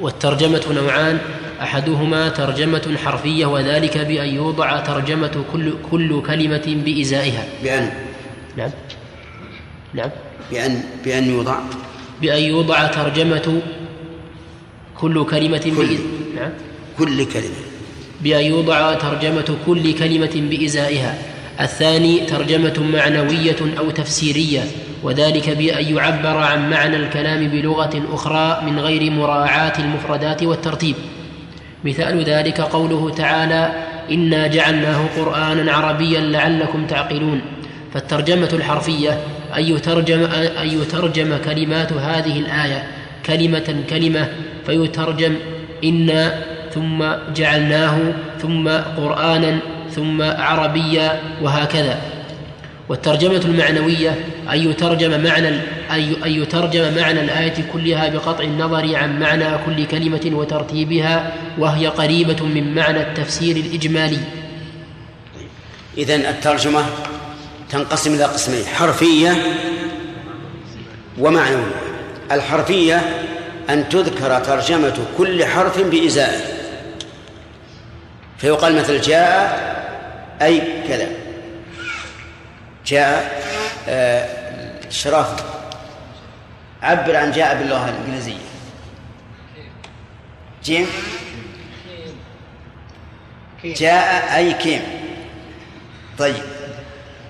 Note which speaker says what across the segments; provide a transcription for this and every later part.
Speaker 1: والترجمة نوعان أحدهما ترجمة حرفية وذلك بأن يوضع ترجمة كل, كل كلمة بإزائها.
Speaker 2: بأن.
Speaker 1: نعم. نعم.
Speaker 2: بأن بأن يوضع.
Speaker 1: بأن يوضع ترجمة كل كلمة
Speaker 2: كل.
Speaker 1: نعم.
Speaker 2: كل كلمة.
Speaker 1: بأن يوضع ترجمة كل كلمة بإزائها. الثاني ترجمة معنوية أو تفسيرية. وذلك بأن يعبر عن معنى الكلام بلغة أخرى من غير مراعاة المفردات والترتيب. مثال ذلك قوله تعالى إنا جعلناه قرآنا عربيا لعلكم تعقلون فالترجمة الحرفية أن يترجم, أن يترجم كلمات هذه الآية كلمة كلمة فيترجم إنا ثم جعلناه ثم قرآنا ثم عربيا وهكذا. والترجمة المعنوية أن يترجم معنى أن يترجم معنى الآية كلها بقطع النظر عن معنى كل كلمة وترتيبها وهي قريبة من معنى التفسير الإجمالي.
Speaker 2: إذن الترجمة تنقسم إلى قسمين حرفية ومعنوية. الحرفية أن تذكر ترجمة كل حرف بإزائه فيقال مثل جاء أي كذا. جاء آه شرافة عبر عن جاء باللغة الإنجليزية. جيم؟ جاء أي كيم. طيب.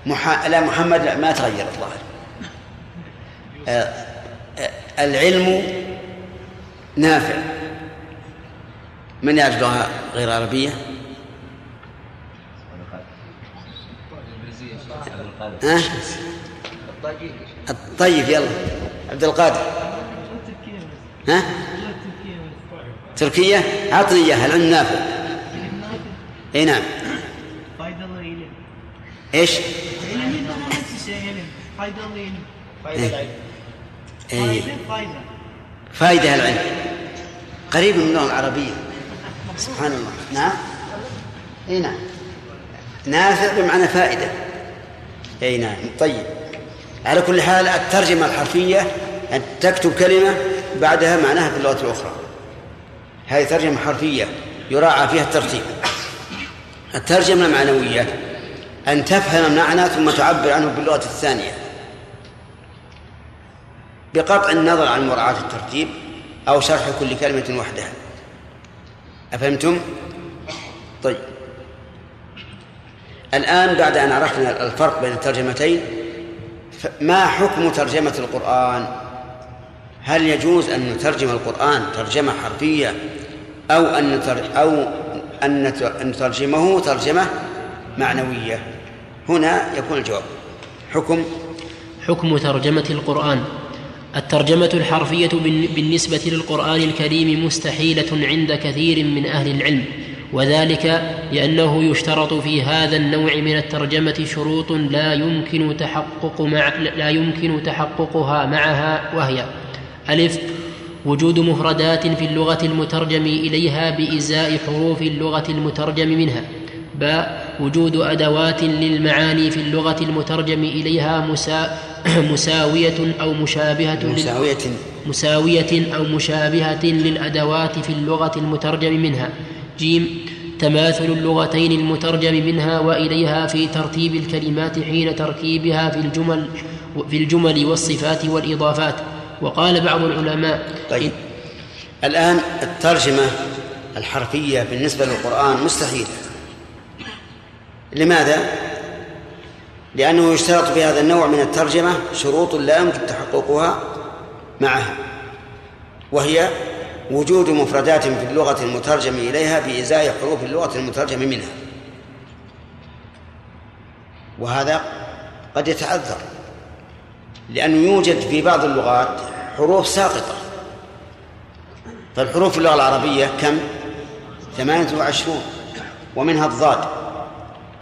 Speaker 2: مح... لا محمد لا ما تغير الظاهر. آه آه العلم نافع. من يعرف لغة غير عربية؟ ها؟ الطيب يلا عبد القادر ها؟ تركية أعطني إياها العلم نافع أي نعم. إيه. إيه.
Speaker 3: Fayda, fayda.
Speaker 2: فائدة العلم قريب من اللغة العربية سبحان الله نعم اي نعم نافع بمعنى فائدة أي نعم. طيب. على كل حال الترجمة الحرفية أن تكتب كلمة بعدها معناها في اللغة الأخرى. هذه ترجمة حرفية يراعى فيها الترتيب. الترجمة المعنوية أن تفهم المعنى ثم تعبر عنه باللغة الثانية. بقطع النظر عن مراعاة الترتيب أو شرح كل كلمة وحدها. أفهمتم؟ طيب. الآن بعد أن عرفنا الفرق بين الترجمتين ما حكم ترجمة القرآن؟ هل يجوز أن نترجم القرآن ترجمة حرفية أو أن أو أن نترجمه ترجمة معنوية؟ هنا يكون الجواب حكم
Speaker 1: حكم ترجمة القرآن الترجمة الحرفية بالنسبة للقرآن الكريم مستحيلة عند كثير من أهل العلم وذلك لأنه يشترط في هذا النوع من الترجمة شروط لا يمكن تحقق مع لا يمكن تحققها معها وهي ألف وجود مفردات في اللغة المترجم إليها بإزاء حروف اللغة المترجم منها. باء وجود أدوات للمعاني في اللغة المترجم إليها مسا مساوية أو مشابهة
Speaker 2: مساوية.
Speaker 1: مساوية أو مشابهة للأدوات في اللغة المترجم منها. جيم تماثل اللغتين المترجم منها وإليها في ترتيب الكلمات حين تركيبها في الجمل في الجمل والصفات والإضافات. وقال بعض العلماء
Speaker 2: طيب. الآن الترجمة الحرفية بالنسبة للقرآن مستحيلة. لماذا؟ لأنه يشترط في هذا النوع من الترجمة شروط لا يمكن تحققها معها وهي وجود مفردات في اللغة المترجم إليها بإزاء حروف اللغة المترجم منها. وهذا قد يتعذر لأنه يوجد في بعض اللغات حروف ساقطة. فالحروف في اللغة العربية كم؟ ثمانية وعشرون ومنها الضاد.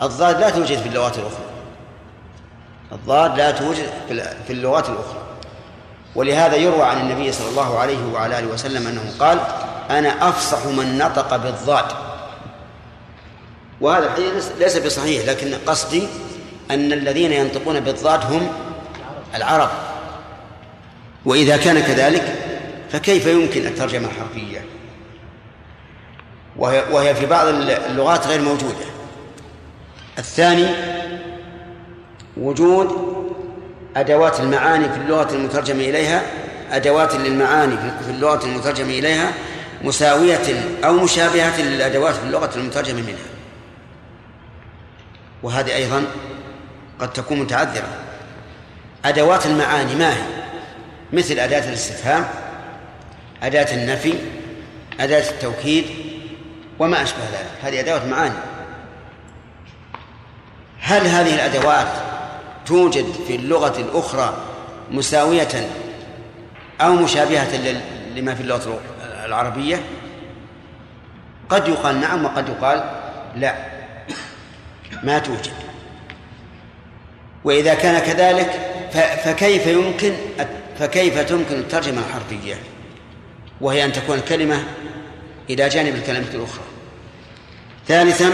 Speaker 2: الضاد لا توجد في اللغات الأخرى. الضاد لا توجد في اللغات الأخرى. ولهذا يروى عن النبي صلى الله عليه وعلى آله وسلم أنه قال أنا أفصح من نطق بالضاد. وهذا الحديث ليس بصحيح لكن قصدي أن الذين ينطقون بالضاد هم العرب. وإذا كان كذلك فكيف يمكن الترجمة الحرفية؟ وهي, وهي في بعض اللغات غير موجودة. الثاني وجود أدوات المعاني في اللغة المترجم إليها أدوات للمعاني في اللغة المترجم إليها مساوية أو مشابهة للأدوات في اللغة المترجم منها. وهذه أيضا قد تكون متعذرة. أدوات المعاني ما هي؟ مثل أداة الاستفهام أداة النفي أداة التوكيد وما أشبه ذلك. هذه أدوات معاني. هل هذه الأدوات توجد في اللغة الأخرى مساوية أو مشابهة لما في اللغة العربية؟ قد يقال نعم وقد يقال لا. ما توجد. وإذا كان كذلك فكيف يمكن فكيف تمكن الترجمة الحرفية؟ وهي أن تكون الكلمة إلى جانب الكلمة الأخرى. ثالثا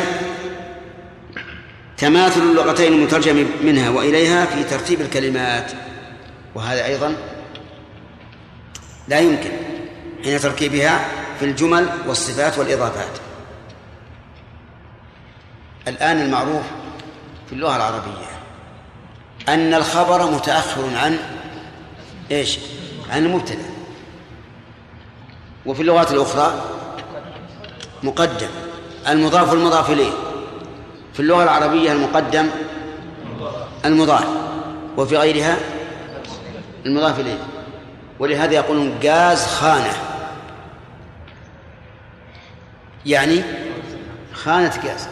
Speaker 2: تماثل اللغتين المترجم منها وإليها في ترتيب الكلمات. وهذا أيضا لا يمكن حين تركيبها في الجمل والصفات والإضافات. الآن المعروف في اللغة العربية أن الخبر متأخر عن إيش؟ عن المبتدأ. وفي اللغات الأخرى مقدم المضاف والمضاف إليه. في اللغة العربية المقدم المضاف. وفي غيرها المضاف إليه. ولهذا يقولون جاز خانة. يعني خانة جاز.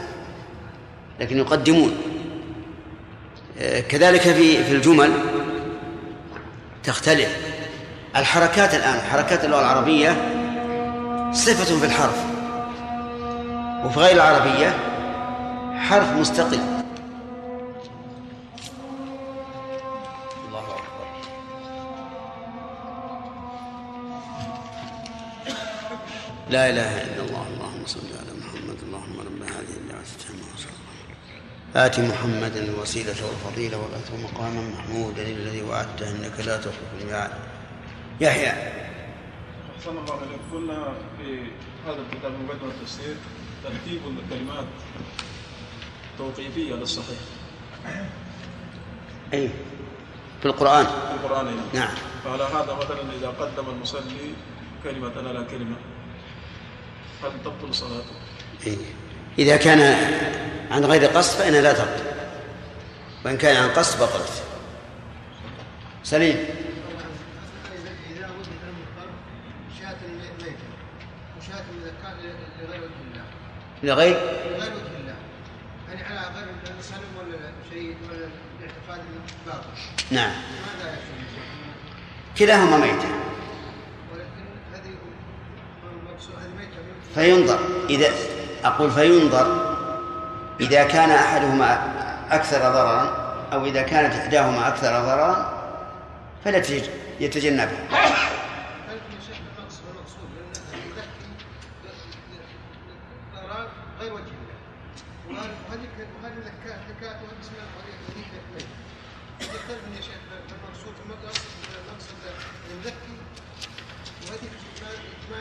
Speaker 2: لكن يقدمون. كذلك في في الجمل تختلف. الحركات الآن حركات اللغة العربية صفة في الحرف. وفي غير العربية حرف مستقل. الله أكبر. لا إله إلا الله. اللهم صل على محمد. اللهم رب هذه الدعوة آت محمدا الوسيلة والفضيلة والأثر مقاما محمودا الذي وعدته إنك لا تخلف الميعاد. يحيى.
Speaker 4: أحسن الله عليك قلنا في هذا الكتاب مقدمة التفسير ترتيب الكلمات. توقيفية للصحيح.
Speaker 2: أي في القرآن.
Speaker 4: في القرآن نعم.
Speaker 2: نعم.
Speaker 4: فعلى هذا مثلا إذا قدم المصلي كلمة على كلمة. هل تبطل صلاته؟
Speaker 2: إيه. إذا كان عن غير قصد فإنها لا تبطل. وإن كان عن قصد بطلت. سليم.
Speaker 5: لغير وجه الله
Speaker 2: لغير
Speaker 5: لغير وجه الله يعني على غير السلم ولا شيء ولا الاعتقاد باطل
Speaker 2: نعم؟ كلاهما ميتة. فينظر. إذا أقول فينظر. إذا كان أحدهما أكثر ضررا أو إذا كانت إحداهما أكثر ضررا فلا يتجنبها
Speaker 5: شيخ المقصود المقصد وهذه ما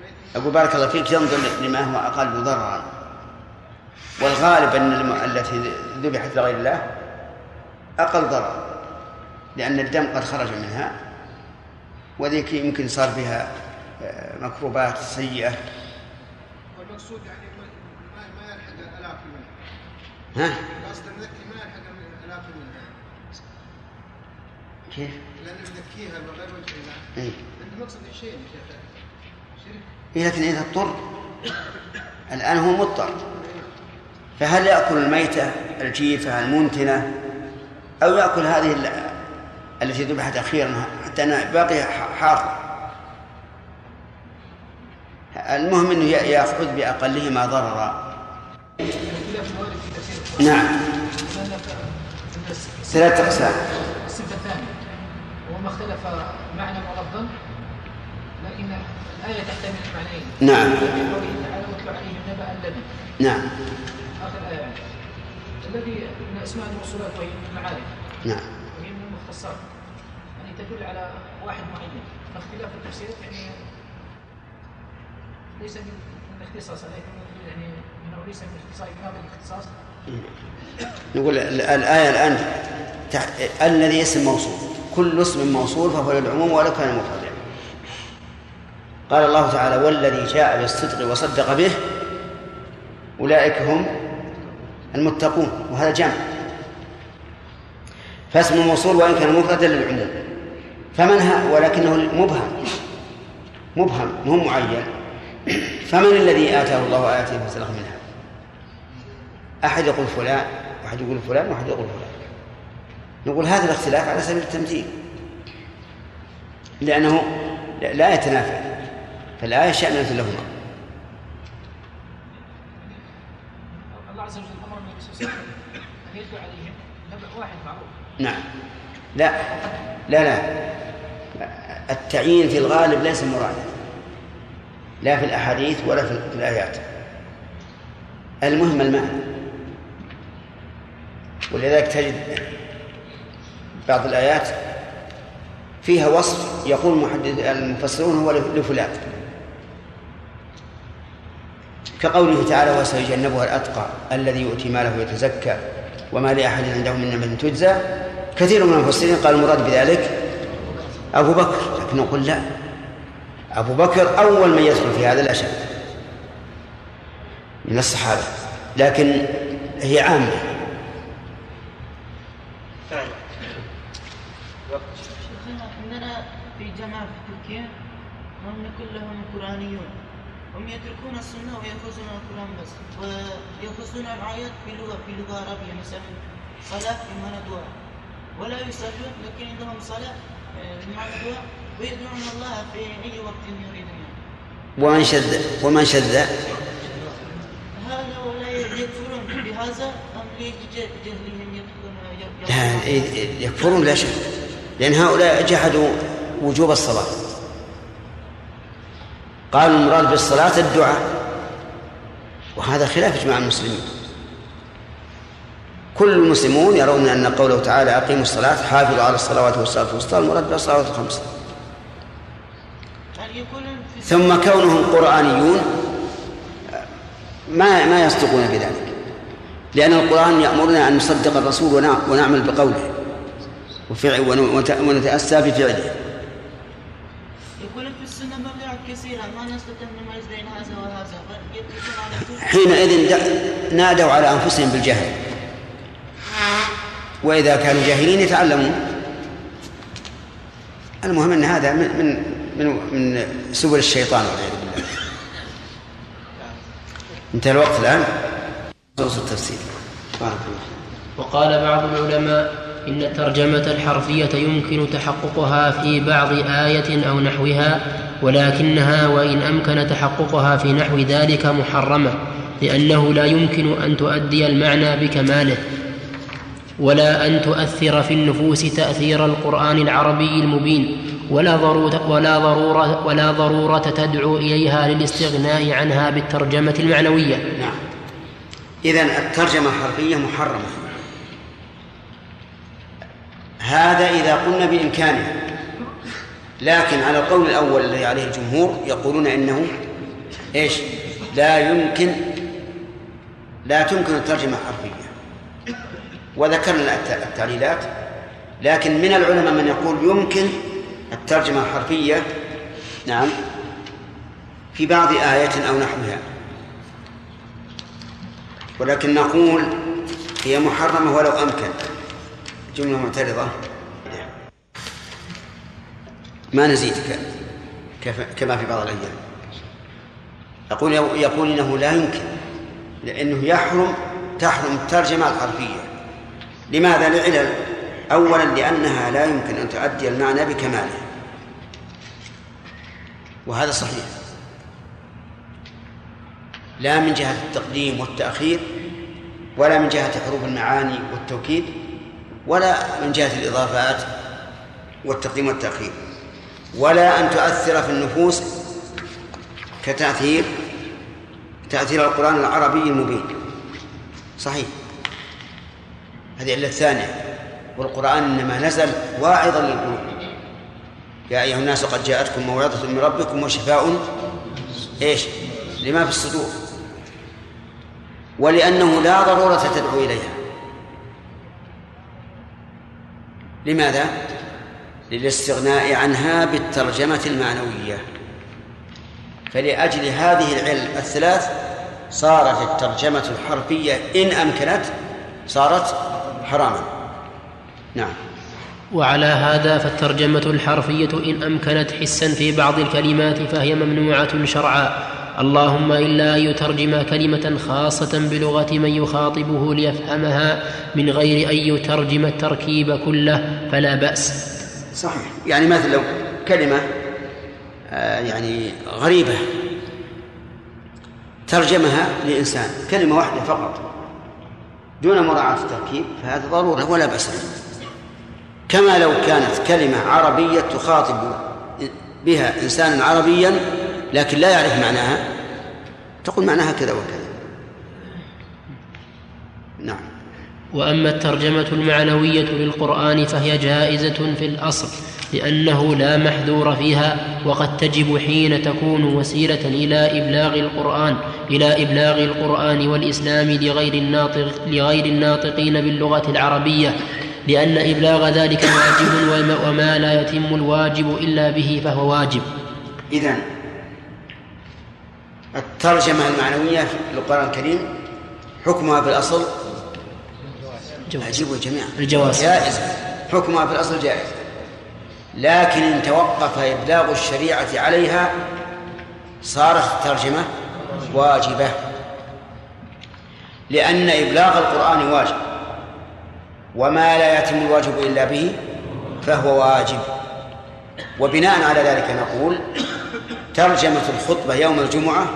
Speaker 5: ما
Speaker 2: أقول بارك الله فيك ينظر لما هو أقل ضررا والغالب أن. التي ذبحت لغير الله أقل ضرر لأن الدم قد خرج منها وذيك يمكن صار فيها آه، مكروبات سيئة.
Speaker 5: والمقصود يعني ما ما يلحق منها
Speaker 2: ها؟
Speaker 5: قصد المذكي ما يلحق من الاف منها
Speaker 2: كيف؟
Speaker 5: لأن يزكيها بغير وجه الله
Speaker 2: إيه.
Speaker 5: انت مقصد الشيء شرك.
Speaker 2: إيه لكن إذا اضطر. الآن هو مضطر. فهل يأكل الميتة الجيفة المنتنة؟ أو يأكل هذه ال- التي ذبحت أخيرا حتى أنها باقية ح- حارة المهم أنه يأخذ بأقلهما ضررا نعم. ثلاثة أقسام.
Speaker 6: الثانية. وما اختلف معنى ولفظا لكن الآية تحتمل معنيين.
Speaker 2: نعم.
Speaker 6: في قوله تعالى واتل عليهم نبأ الذي
Speaker 2: نعم.
Speaker 6: آخر يعني. الذي من أسماء الموصولات وهي من المعارف
Speaker 2: نعم.
Speaker 6: وهي من المختصات يعني تدل على واحد معين. فاختلاف التفسير يعني ليس من لكن يعني انه ليس من اختصاص هذا الاختصاص.
Speaker 2: نقول ال- الآية الآن تح- الذي اسم موصول. كل اسم موصول فهو للعموم ولو كان مفردا. قال الله تعالى والذي جاء بالصدق وصدق به أولئك هم المتقون. وهذا جمع. فاسم الموصول وإن كان مفردا للعموم فمن ها؟ ولكنه مبهم. مبهم مو معين. فمن الذي آتاه الله آياته فسلخ منها؟ أحد يقول فلان واحد يقول فلان واحد يقول فلان. نقول هذا الاختلاف على سبيل التمثيل. لأنه لا- يتنافى. فالآية شأنة لهما.
Speaker 6: الله عز وجل النبي صلى الله عليه وسلم يتلو عليهم نبأ واحد معروف.
Speaker 2: نعم. لا. لا لا. التعيين في الغالب ليس مرادا لا في الأحاديث ولا في في الآيات. المهم المعنى. ولذلك تجد بعض الآيات فيها وصف يقول المحدث المفسرون هو لفلان. كقوله تعالى وسيجنبها الأتقى الذي يؤتي ماله يتزكى وما لأحد عنده من نعمة تجزى كثير من المفسرين قال المراد بذلك أبو بكر لكن نقول لا. أبو بكر أول من يدخل في هذا شك من الصحابة لكن هي عامة
Speaker 3: شيخنا عندنا في جماعة في تركيا هم كلهم قرآنيون. هم يتركون السنة ويأخذون القرآن بس. ويأخذون الآيات في لغة في لغة عربية مثلا. صلاة بمعنى دعاء. ولا يصلون لكن عندهم صلاة آه، بمعنى دعاء. ويدعون الله في أي وقت يريدون.
Speaker 2: ومن شذ ومن شذ؟
Speaker 3: هذا ولا يكفرون بهذا أم لجهلهم يدخلون
Speaker 2: لا يكفرون لا شك. لأن هؤلاء جحدوا وجوب الصلاة. قالوا المراد بالصلاة الدعاء. وهذا خلاف إجماع المسلمين. كل المسلمون يرون أن قوله تعالى أقيموا الصلاة حافظوا على الصلوات والصلاة الوسطى المراد بالصلوات الخمس
Speaker 3: يعني يقولون في
Speaker 2: ثم كونهم قرآنيون ما ما يصدقون بذلك. لأن القرآن يأمرنا أن نصدق الرسول ونع- ونعمل بقوله. وفعل ون- ونت- ونتأسى بفعله.
Speaker 3: مواضيع كثيرة ما نستطيع أن نميز بين هذا وهذا. بل يتركون على طول
Speaker 2: حينئذ نادوا على أنفسهم بالجهل. وإذا كانوا جاهلين يتعلمون. المهم أن هذا من من من, من سبل الشيطان والعياذ بالله. انتهى الوقت الآن. نصوص التفسير. بارك الله.
Speaker 1: وقال بعض العلماء إن الترجمة الحرفية يمكن تحققها في بعض آية أو نحوها ولكنها وإن أمكن تحققها في نحو ذلك محرمة لأنه لا يمكن أن تؤدي المعنى بكماله ولا أن تؤثر في النفوس تأثير القرآن العربي المبين ولا ضرورة ولا ضرورة ولا ضرورة تدعو إليها للاستغناء عنها بالترجمة المعنوية.
Speaker 2: نعم. إذن الترجمة الحرفية محرمة. هذا إذا قلنا بإمكانها لكن على القول الأول الذي عليه الجمهور يقولون إنه إيش؟ لا يمكن لا تمكن الترجمة الحرفية وذكرنا الت- التعليلات. لكن من العلماء من يقول يمكن الترجمة الحرفية نعم. في بعض آية أو نحوها. ولكن نقول هي محرمة ولو أمكن. جملة معترضة. ما نزيد كما في بعض الأيام. يقول يقول إنه لا يمكن لأنه يحرم تحرم الترجمة الحرفية. لماذا؟ لعلل. أولا لأنها لا يمكن أن تؤدي المعنى بكماله. وهذا صحيح. لا من جهة التقديم والتأخير ولا من جهة حروف المعاني والتوكيد ولا من جهة الإضافات والتقديم والتأخير ولا أن تؤثر في النفوس كتأثير تأثير القرآن العربي المبين. صحيح. هذه العلة الثانية والقرآن إنما نزل واعظا للقلوب. يا أيها الناس قد جاءتكم موعظة من ربكم وشفاء. إيش؟ لما في الصدور. ولأنه لا ضرورة تدعو إليها. لماذا؟ للاستغناء عنها بالترجمة المعنوية. فلأجل هذه العلم الثلاث صارت الترجمة الحرفية إن أمكنت صارت حراما. نعم.
Speaker 1: وعلى هذا فالترجمة الحرفية إن أمكنت حسا في بعض الكلمات فهي ممنوعة شرعا. اللهم إلا أن يترجم كلمة خاصة بلغة من يخاطبه ليفهمها من غير أن يترجم التركيب كله فلا بأس.
Speaker 2: صحيح. يعني مثلا لو كلمة آه، يعني غريبة ترجمها لإنسان كلمة واحدة فقط دون مراعاة التركيب فهذا ضرورة ولا بأس به. كما لو كانت كلمة عربية تخاطب بها إنسانا عربيا لكن لا يعرف معناها. تقول معناها كذا وكذا. نعم.
Speaker 1: وأما الترجمة المعنوية للقران فهي جائزة في الأصل لأنه لا محذور فيها وقد تجب حين تكون وسيلة إلى إبلاغ القرآن إلى إبلاغ القرآن والإسلام لغير الناطق لغير الناطقين باللغة العربية لأن إبلاغ ذلك واجب وما لا يتم الواجب إلا به فهو واجب.
Speaker 2: إذا الترجمة المعنوية في القرآن الكريم حكمها في الأصل أجيبوا جميعا
Speaker 1: الجواز.
Speaker 2: جائز حكمها في الأصل جائز لكن إن توقف إبلاغ الشريعة عليها صارت الترجمة واجبة. لأن إبلاغ القرآن واجب. وما لا يتم الواجب إلا به فهو واجب. وبناء على ذلك نقول ترجمة الخطبة يوم الجمعة؟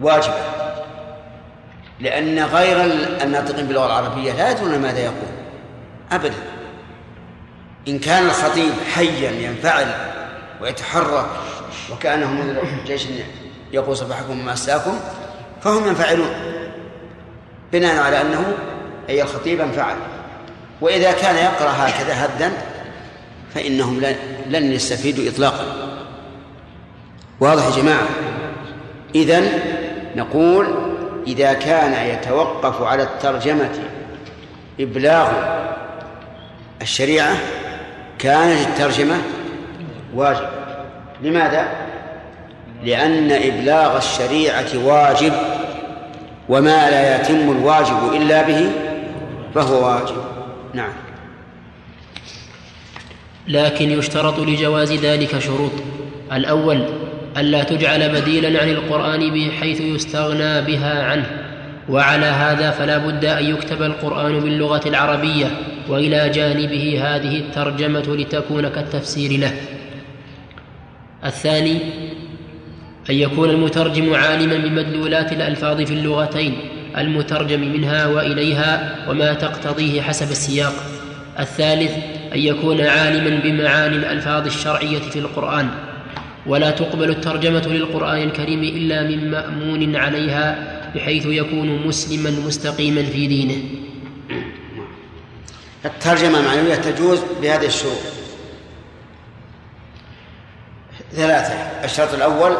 Speaker 2: واجبة. لأن غير الناطقين باللغة العربية لا يدرون ماذا يقول. أبدا. إن كان الخطيب حيا ينفعل ويتحرك وكأنه من جيش يقول صباحكم ومساكم فهم ينفعلون. بناء على أنه أي الخطيب انفعل. وإذا كان يقرأ هكذا هدا فإنهم لن, لن يستفيدوا إطلاقا. واضح يا جماعة؟ إذن نقول إذا كان يتوقف على الترجمة إبلاغ الشريعة كانت الترجمة واجب. لماذا؟ لأن إبلاغ الشريعة واجب وما لا يتم الواجب إلا به فهو واجب. نعم.
Speaker 1: لكن يشترط لجواز ذلك شروط. الأول الا تجعل بديلا عن القرآن بحيث يستغنى بها عنه. وعلى هذا فلا بد أن يكتب القرآن باللغة العربية وإلى جانبه هذه الترجمة لتكون كالتفسير له. الثاني أن يكون المترجم عالما بمدلولات الألفاظ في اللغتين المترجم منها وإليها وما تقتضيه حسب السياق. الثالث أن يكون عالما بمعاني الألفاظ الشرعية في القرآن. ولا تقبل الترجمة للقرآن الكريم إلا من مأمون عليها بحيث يكون مسلما مستقيما في دينه.
Speaker 2: الترجمة المعنوية تجوز بهذه الشروط. ثلاثة الشرط الأول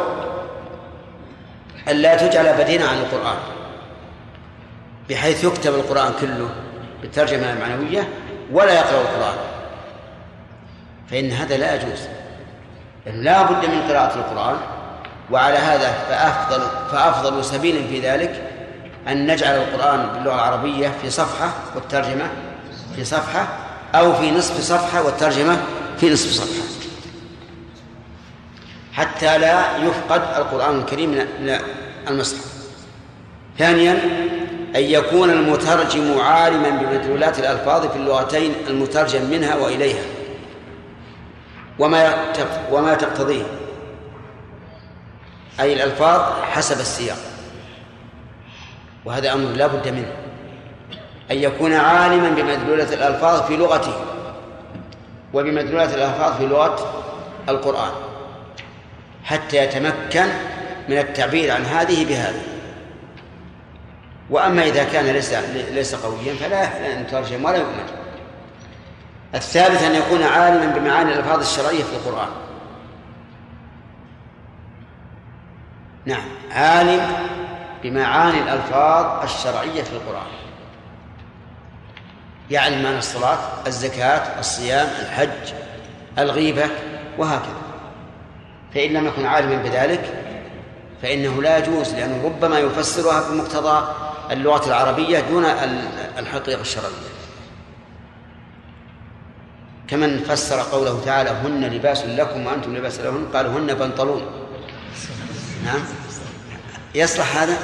Speaker 2: ألا تجعل بدينا عن القرآن. بحيث يكتب القرآن كله بالترجمة المعنوية ولا يقرأ القرآن. فإن هذا لا يجوز. لا بد من قراءة القرآن وعلى هذا فأفضل فأفضل سبيل في ذلك أن نجعل القرآن باللغة العربية في صفحة والترجمة في صفحة أو في نصف صفحة والترجمة في نصف صفحة. حتى لا يفقد القرآن الكريم من المصحف ثانيا أن يكون المترجم عالما بمدلولات الألفاظ في اللغتين المترجم منها وإليها. وما وما تقتضيه. أي الألفاظ حسب السياق. وهذا أمر لا بد منه. أن يكون عالما بمدلولات الألفاظ في لغته وبمدلولات الألفاظ في لغة القرآن. حتى يتمكن من التعبير عن هذه بهذه. وأما إذا كان ليس ليس قويا فلا يترجم ولا يؤمن الثالث أن يكون عالما بمعاني الألفاظ الشرعية في القرآن. نعم عالم بمعاني الألفاظ الشرعية في القرآن. يعلم معنى الصلاة الزكاة الصيام الحج الغيبة وهكذا. فإن لم يكن عالما بذلك فإنه لا يجوز لأنه ربما يفسرها بمقتضى اللغة العربية دون الحقيقة الشرعية. كمن فسر قوله تعالى هن لباس لكم وأنتم لباس لهن قال هن بنطلون. نعم. يصلح هذا؟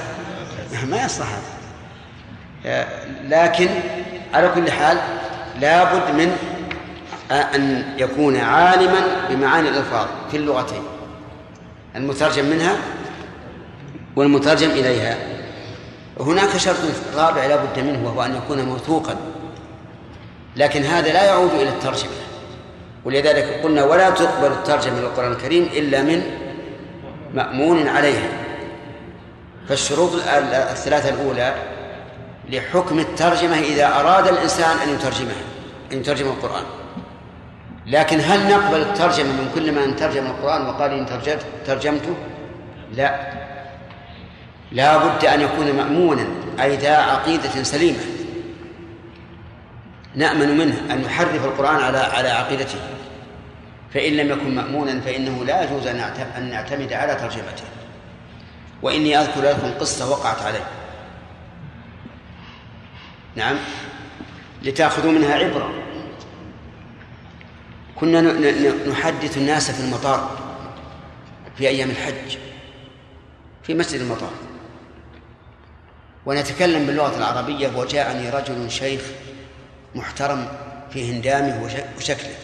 Speaker 2: ما يصلح هذا. لكن على كل حال لابد من أن يكون عالما بمعاني الألفاظ في اللغتين. المترجم منها والمترجم إليها. هناك شرط رابع لا بد منه وهو أن يكون موثوقا. لكن هذا لا يعود إلى الترجمة. ولذلك قلنا ولا تقبل الترجمة للقرآن الكريم إلا من مأمون عليها. فالشروط الثلاثة الأولى لحكم الترجمة إذا أراد الإنسان أن يترجمها أن يترجم القرآن. لكن هل نقبل الترجمة من كل من ترجم القرآن وقال إن ترجمته لا. لا بد أن يكون مأمونا أي ذا عقيدة سليمة. نأمن منه أن يحرف القرآن على على عقيدته. فإن لم يكن مأمونا فإنه لا يجوز أن نعتمد على ترجمته. وإني أذكر لكم قصة وقعت علي. نعم. لتأخذوا منها عبرة. كنا نحدث الناس في المطار في أيام الحج. في مسجد المطار. ونتكلم باللغة العربية وجاءني رجل شيخ محترم في هندامه وشكله.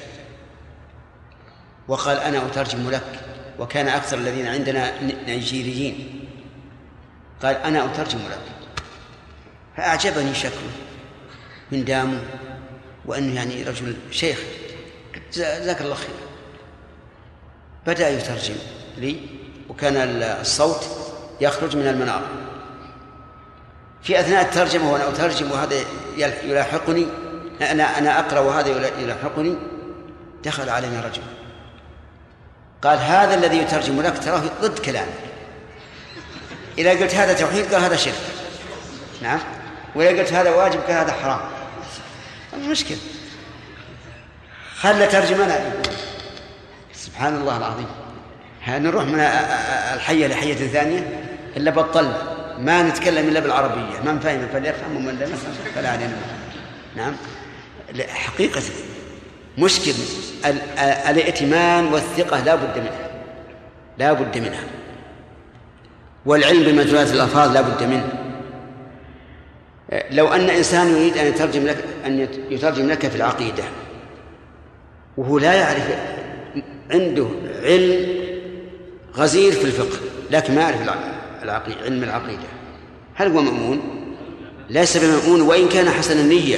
Speaker 2: وقال أنا أترجم لك وكان أكثر الذين عندنا نيجيريين. قال أنا أترجم لك. فأعجبني شكله من دامه وأنه يعني رجل شيخ. جزاك الله خير. بدأ يترجم لي وكان الصوت يخرج من المنار في أثناء الترجمة وأنا أترجم وهذا يلاحقني أنا أنا أقرأ وهذا يلاحقني دخل علينا رجل. قال هذا الذي يترجم لك تراه ضد كلامك. إذا قلت هذا توحيد قال هذا شرك. نعم؟ وإذا قلت هذا واجب قال هذا حرام. المشكلة خلى ترجمنا. سبحان الله العظيم. نروح من الحية لحية ثانية. إلا بطلنا ما نتكلم إلا بالعربية. من فهم فليفهم. ومن لم يفهم فلا علينا. نعم؟ حقيقة. مشكل الائتمان والثقة لا بد منها. لا بد منها. والعلم بمجالات الألفاظ لا بد منه. لو أن إنسان يريد أن يترجم لك أن يترجم لك في العقيدة وهو لا يعرف عنده علم غزير في الفقه لكن ما يعرف العقيدة علم العقيدة هل هو مأمون؟ ليس بمأمون وإن كان حسن النية.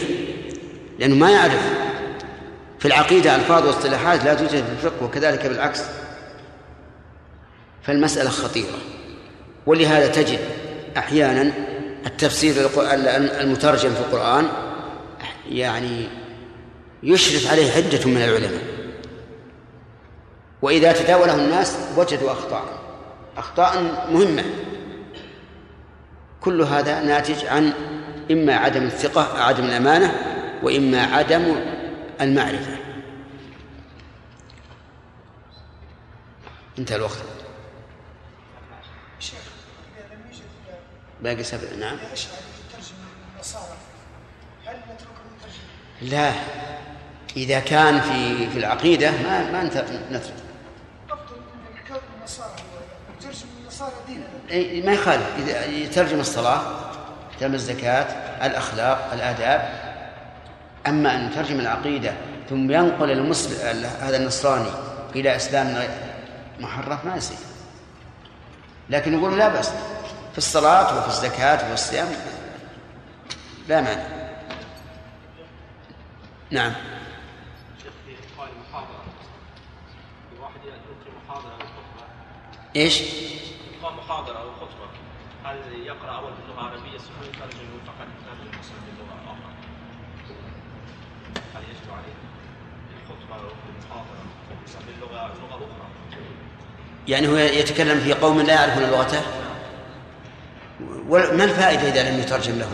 Speaker 2: لأنه ما يعرف. في العقيدة ألفاظ واصطلاحات لا توجد في الفقه وكذلك بالعكس. فالمسألة خطيرة. ولهذا تجد أحيانا التفسير المترجم في القرآن يعني يشرف عليه عدة من العلماء. وإذا تداوله الناس وجدوا أخطاء. أخطاء مهمة. كل هذا ناتج عن إما عدم الثقة عدم الأمانة وإما عدم المعرفة. انتهى الوقت. باقي سبع نعم. لا إذا كان في في العقيدة ما ما نترك. ما يخالف. إذا يترجم الصلاة يترجم الزكاة الأخلاق الآداب. أما أن يترجم العقيدة ثم ينقل المسلم هذا النصراني إلى إسلام محرف ما يصير. لكن يقول لا بأس. في الصلاة وفي الزكاة وفي الصيام لا مانع. نعم. إيش؟
Speaker 7: إلقاء محاضرة أو خطبة. هل يقرأ أول باللغة العربية ثم يترجم فقط يترجم مثلا باللغة الأخرى؟ هل يجب عليه؟ خطبه أو في محاضره باللغة لغه أخرى
Speaker 2: يعني هو يتكلم في قوم لا يعرفون لغته؟ وما الفائدة إذا لم يترجم لهم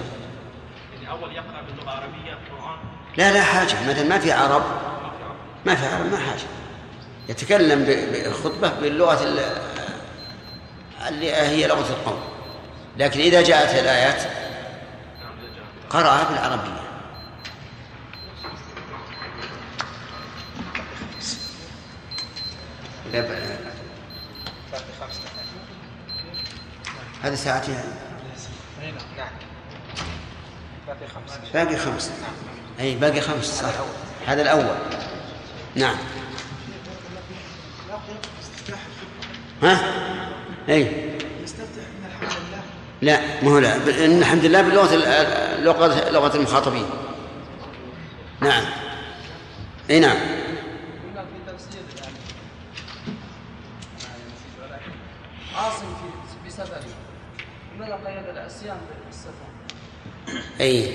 Speaker 7: اول يقرا باللغة العربيه القران
Speaker 2: لا لا حاجة. مثلا ما في عرب. ما في عرب ما حاجة. يتكلم ب- بخطبة باللغة ال- اللي هي لغة القوم. لكن إذا جاءت الآيات قرأها بالعربية. ب- هذه ساعتها باقي خمس أي باقي خمس صح. هذا الأول. نعم. ها؟ أي. لا ما هو لا. إن الحمد لله باللغة ال- لغة لغة المخاطبين. نعم. أي نعم
Speaker 8: هنا في تفسير يعني عاصم في بسفره العصيان بالسفر؟
Speaker 2: أي.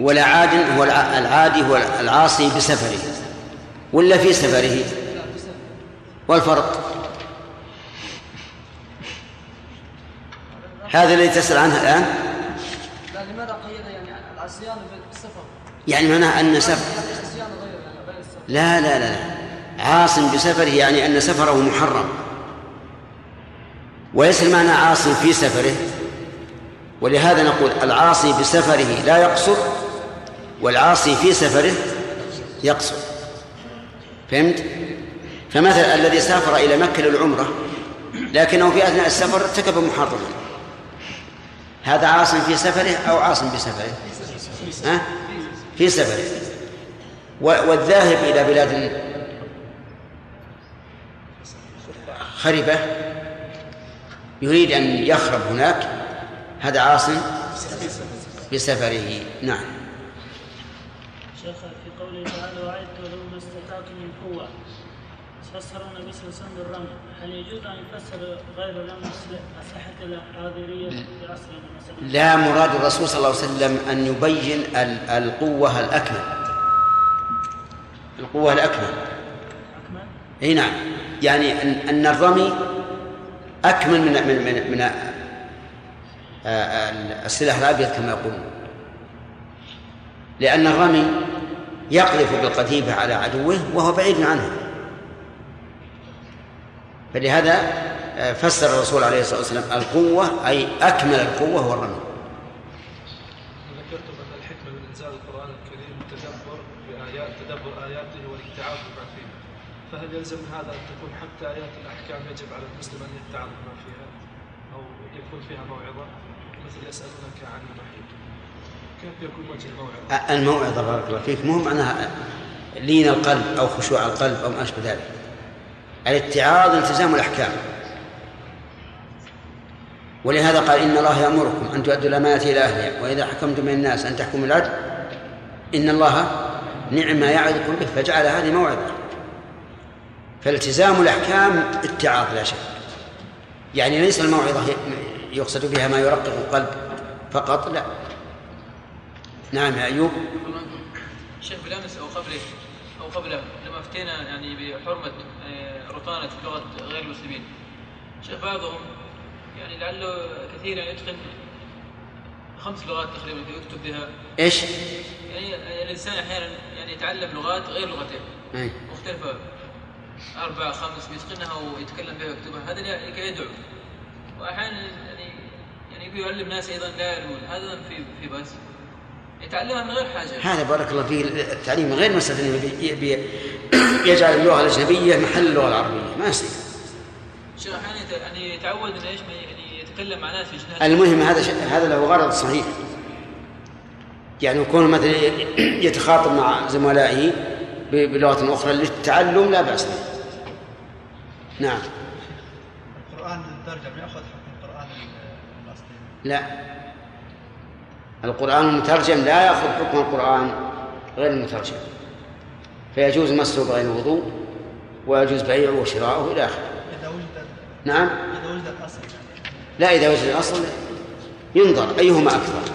Speaker 2: ولا عاد هو الع- العادي هو العاصي بسفره. ولا في سفره؟ والفرق؟ هذا الذي تسأل عنه الآن؟
Speaker 8: لا لماذا قيد يعني العصيان بالسفر؟
Speaker 2: يعني معناه أن سفر
Speaker 8: يعني السفر
Speaker 2: لا لا لا لا. عاص بسفره يعني أن سفره محرم. وليس المعنى عاص في سفره. ولهذا نقول العاصي بسفره لا يقصر والعاصي في سفره يقصر. فهمت؟ فمثلا الذي سافر إلى مكة للعمرة لكنه في أثناء السفر ارتكب محرما. هذا عاص في سفره أو عاص بسفره؟ ها؟ في سفره. والذاهب إلى بلاد خربة يريد أن يخرب هناك هذا عاص بسفره نعم.
Speaker 9: شيخ في قوله تعالى وعدت له ما استطعت من قوة. فسر النبي صلى الله عليه وسلم بالرمي هل يجوز أن يفسر غير الرمي أسلحة الحاضرية في عصرنا مثلا؟
Speaker 2: لا مراد الرسول صلى الله عليه وسلم أن يبين ال- القوة الأكمل. القوة الأكمل.
Speaker 9: أكمل؟
Speaker 2: إي نعم. يعني ان أن الرمي أكمل من من من, من آه، السلاح الأبيض كما يقولون. لأن الرمي يقذف بالقذيفة على عدوه وهو بعيد عنه. فلهذا آه، فسر الرسول عليه الصلاة والسلام القوة أي أكمل القوة هو الرمي
Speaker 10: ذكرتم ان الحكمه من انزال القران الكريم التدبر بايات تدبر اياته والاتعاظ بما فيها فهل يلزم هذا أن تكون حتى آيات الأحكام يجب على المسلم أن يتعظ بما فيها أو يكون فيها موعظة؟ مثل يسألونك عن المحيط كيف يكون وجه الموعظة؟
Speaker 2: الموعظة بارك الله فيك. مو معناها لين القلب أو خشوع القلب أو ما أشبه ذلك. الاتعاظ التزام الأحكام. ولهذا قال إن الله يأمركم أن تؤدوا الأمانة إلى أهلها. وإذا حكمتم بين الناس أن تحكموا بالعدل إن الله نعم ما يعظكم به. فجعل هذه موعظة. فالتزام الأحكام اتعاظ لا شك. يعني ليس الموعظة يقصد بها ما يرقق القلب فقط لا. نعم يا أيوب.
Speaker 11: شيخ بالامس أو قبله أو قبله لما أفتينا يعني بحرمة آه، رطانة لغة غير المسلمين. شيخ بعضهم يعني لعله كثير يعني يتقن خمس لغات تقريبا يكتب بها.
Speaker 2: إيش؟
Speaker 11: يعني الإنسان أحيانا يعني يتعلم لغات غير لغته
Speaker 2: أي.
Speaker 11: مختلفة. أربع خمس بيتقنها ويتكلم بها ويكتبها. هذا لكي يدعو. وأحيانا يعني يعني يبي يعلم ناس أيضا لا يعلمون هذا في في بس. يتعلمها من غير حاجة.
Speaker 2: هذا بارك الله فيه التعليم غير مسألة إنه يجعل اللغة الأجنبية محل اللغة العربية. ما يصير.
Speaker 11: شيخ أحيانا يت- يعني يتعود إنه إيش يعني يتكلم مع ناس
Speaker 2: المهم هذا هذا له غرض صحيح. يعني يكون مثلا يتخاطب مع زملائه بلغة أخرى. للتعلم لا بأس به. نعم.
Speaker 5: القرآن المترجم يأخذ حكم القرآن الأصلي
Speaker 2: لا. القرآن المترجم لا يأخذ حكم القرآن غير المترجم. فيجوز مسه بغير الوضوء ويجوز بيعه وشراؤه إلى آخره.
Speaker 5: إذا وجد
Speaker 2: نعم.
Speaker 5: إذا وجد الأصل
Speaker 2: لا إذا وجد الأصل ينظر أيهما أكثر.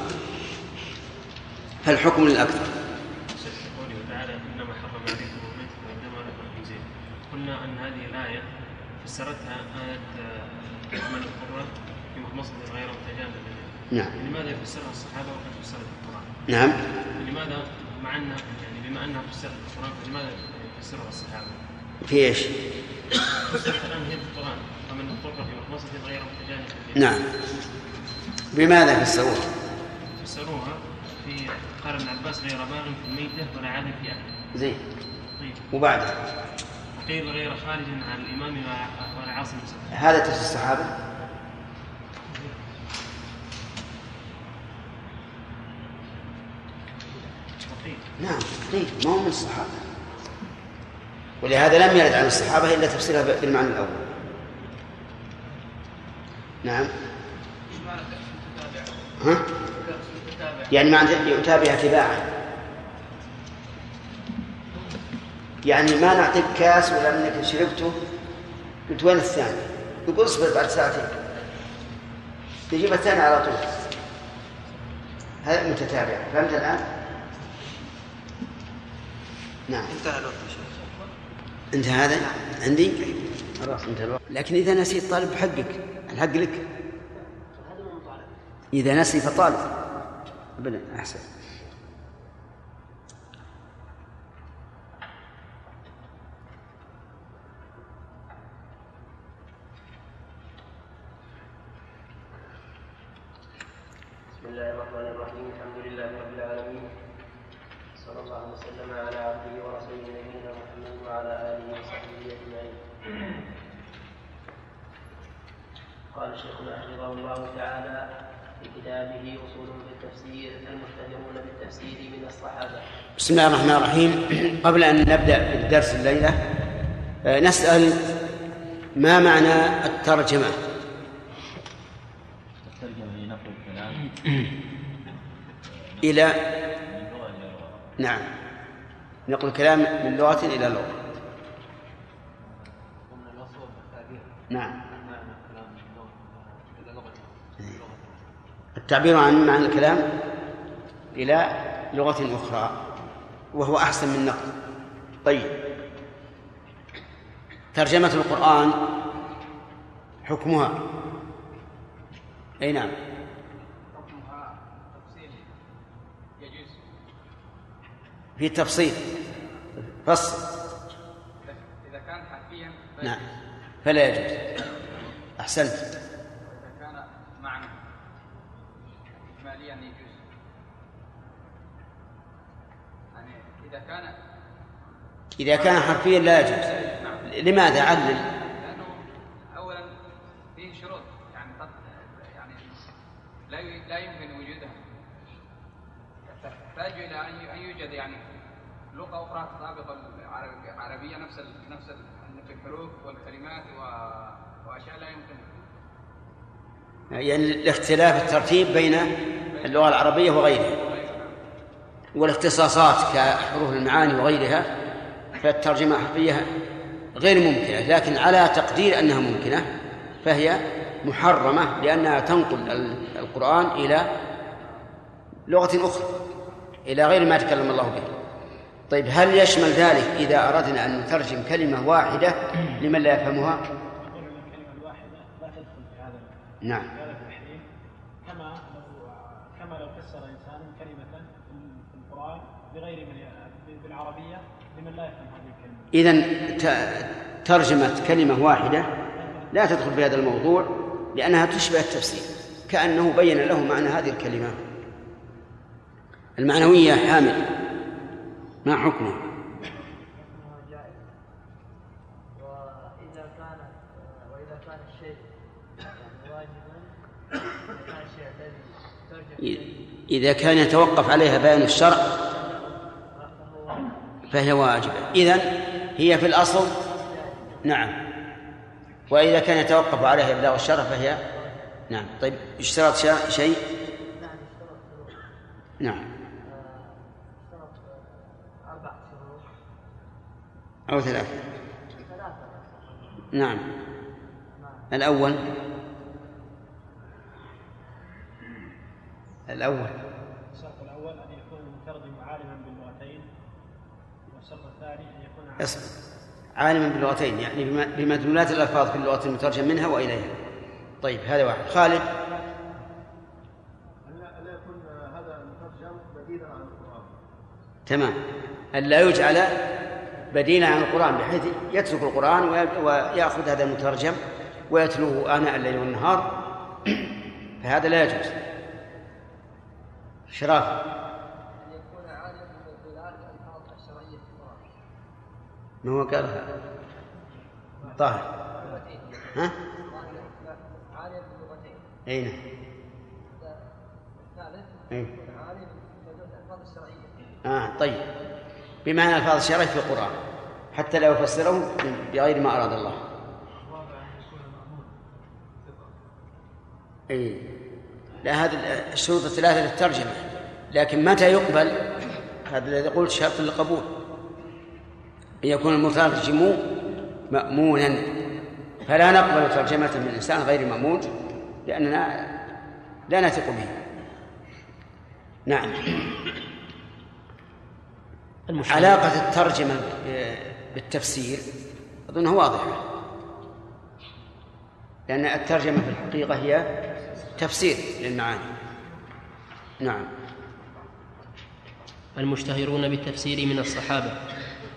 Speaker 2: فالحكم للأكثر
Speaker 12: قوله تعالى انما حرم فسرتها آية من القرآن في مخمصة غير متجانب
Speaker 2: نعم.
Speaker 12: لماذا يفسرها الصحابة وقد فسرت القرآن؟
Speaker 2: نعم.
Speaker 12: لماذا مع أنها يعني بما أنها فسرت القرآن فلماذا يفسرها الصحابة؟
Speaker 2: في إيش؟
Speaker 12: فسرت الآن هي القرآن ومن اضطر في مخمصة غير متجانب
Speaker 2: نعم. بماذا فسروها؟
Speaker 12: فسروها في قال ابن عباس غير باغ في الميتة ولا عاد في أهله.
Speaker 2: زين.
Speaker 12: طيب.
Speaker 2: وبعده؟
Speaker 12: وقيل غير خارج عن الإمام ولا- ولا عاصم سبيل
Speaker 2: هذا تفسير الصحابة؟ نعم قيل ما هو من الصحابة. ولهذا لم يرد عن الصحابة إلا تفسيرها بالمعنى الأول. نعم؟ ها؟ يعني معنى يتابع تباعا يعني ما نعطيك كاس ولا إنك شربته. قلت وين الثاني؟ يقول اصبر بعد ساعتين. تجيب الثاني على طول. هذا متتابع. فهمت الآن؟ نعم.
Speaker 13: انتهى الوقت يا شيخ.
Speaker 2: انت هذا؟ عندي؟ خلاص انتهى الوقت. لكن إذا نسيت طالب حقك. الحق لك. إذا نسي فطالب. ابدا أحسن
Speaker 1: بسم الله الرحمن الرحيم الحمد لله رب العالمين صلى الله وسلم على عبده ورسوله نبينا محمد وعلى اله وصحبه اجمعين قال شيخنا حفظه الله تعالى في كتابه اصول في التفسير المشتهرون بالتفسير من الصحابه
Speaker 2: بسم الله الرحمن الرحيم. قبل أن نبدأ بالدرس الليلة آه، نسأل ما معنى الترجمة؟
Speaker 14: الترجمة هي نقل الكلام
Speaker 2: إلى نعم. نقل الكلام من لغة إلى لغة. نعم. التعبير عن معنى الكلام إلى لغة أخرى. وهو أحسن من نقل طيب. ترجمة القرآن حكمها. أي نعم.
Speaker 11: حكمها تفصيل يجوز.
Speaker 2: في تفصيل فصل.
Speaker 11: إذا كان حرفيا
Speaker 2: نعم. فلا يجوز. أحسنت
Speaker 11: إذا كان معنى إجماليا يجوز يعني إذا كان
Speaker 2: إذا كان حرفيا لا يجوز. لماذا؟ علل.
Speaker 11: لأنه أولا فيه شروط. يعني قد يعني لا لا يمكن وجودها. تحتاج إلى أن أن يوجد يعني لغة أخرى تطابق العرب- العربية نفس ال- نفس الحروف والكلمات وأشياء لا يمكن.
Speaker 2: يعني الاختلاف الترتيب بين اللغة العربية وغيرها والاختصاصات كحروف المعاني وغيرها فالترجمة الحرفية غير ممكنة لكن على تقدير أنها ممكنة فهي محرمة لأنها تنقل ال- القرآن إلى لغة أخرى إلى غير ما تكلم الله به. طيب هل يشمل ذلك إذا أردنا أن نترجم كلمة واحدة لمن لا يفهمها؟ نعم.
Speaker 15: كما لو كما لو فسر إنسان كلمة في القرآن بغير من بالعربية لمن لا يفهم هذه الكلمة
Speaker 2: إذا ترجمة كلمة واحدة لا تدخل في هذا الموضوع لأنها تشبه التفسير كأنه بين له معنى هذه الكلمة. المعنوية حامل. ما حكمه؟
Speaker 16: إذا كان
Speaker 2: يتوقف عليها بيان الشرع فهي واجبة. إذن هي في الأصل؟ نعم. وإذا كان يتوقف عليها إبلاغ الشرع فهي؟ نعم. طيب اشترط شيء؟ نعم. أو ثلاثة. نعم. الأول. الأول
Speaker 15: الشرط الأول أن يكون المترجم عالما باللغتين والشرط الثاني أن يكون عالما
Speaker 2: اصبر عالما باللغتين يعني بم- بمدلولات الألفاظ في اللغة المترجم منها وإليها. طيب هذا واحد. خالد.
Speaker 5: ألا ألا يكون هذا المترجم بديلا عن القرآن.
Speaker 2: تمام. أن لا يجعل بديلا عن القرآن بحيث يترك القرآن وي- ويأخذ هذا المترجم ويتلوه آناء الليل والنهار. فهذا لا يجوز. شراف
Speaker 8: أن يكون عالما بمدلولات الألفاظ الشرعية في القرآن
Speaker 2: ما هو قالها؟ طاهر. ها؟
Speaker 8: عالم باللغتين
Speaker 2: أي نعم.
Speaker 8: الثالث الألفاظ الشرعية
Speaker 2: آه طيب. بمعنى ألفاظ الشرع في القرآن حتى لو يفسره بغير ما أراد الله. أي. لا هذه الشروط الثلاثة للترجمة. لكن متى يقبل؟ هذا الذي قلت شرط للقبول. أن يكون المترجم مأمونا. فلا نقبل ترجمة من إنسان غير مأمون لأننا لا نثق به. نعم. علاقة الترجمة بالتفسير أظنها واضحة. لأن الترجمة في الحقيقة هي تفسير للمعاني. نعم.
Speaker 1: المشتهرون بالتفسير من الصحابة.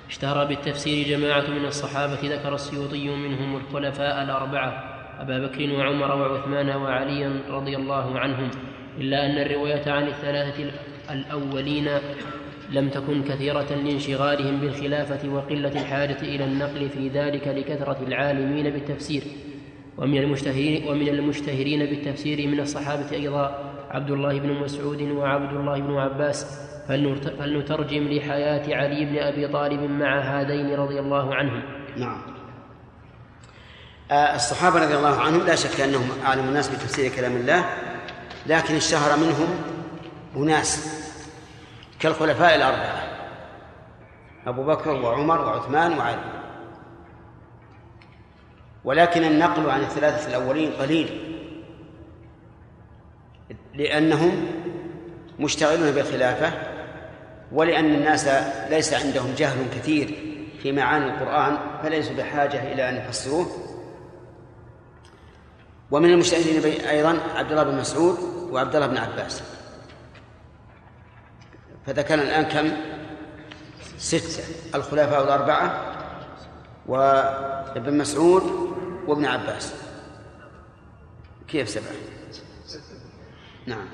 Speaker 1: اشتهر بالتفسير جماعة من الصحابة ذكر السيوطي منهم الخلفاء الأربعة أبا بكر وعمر وعثمان وعليا رضي الله عنهم إلا أن الرواية عن الثلاثة الأولين لم تكن كثيرة لانشغالهم بالخلافة وقلة الحاجة إلى النقل في ذلك لكثرة العالمين بالتفسير. ومن المشتهرين ومن المشتهرين بالتفسير من الصحابة أيضا عبد الله بن مسعود وعبد الله بن عباس فلنترجم لحياة علي بن أبي طالب مع هذين رضي الله عنهم.
Speaker 2: نعم. آه، الصحابة رضي الله عنهم لا شك أنهم أعلم الناس بتفسير كلام الله لكن اشتهر منهم أناس كالخلفاء الأربعة أبو بكر وعمر وعثمان وعلي. ولكن النقل عن الثلاثة الأولين قليل لأنهم مشتغلون بالخلافة ولأن الناس ليس عندهم جهل كثير في معاني القرآن فليسوا بحاجة إلى أن يفسروه. ومن المشتهرين أيضا عبد الله بن مسعود وعبد الله بن عباس. فذكرنا الآن كم؟ ستة. الخلفاء الأربعة وابن مسعود وابن عباس. كيف سبعة؟ نعم.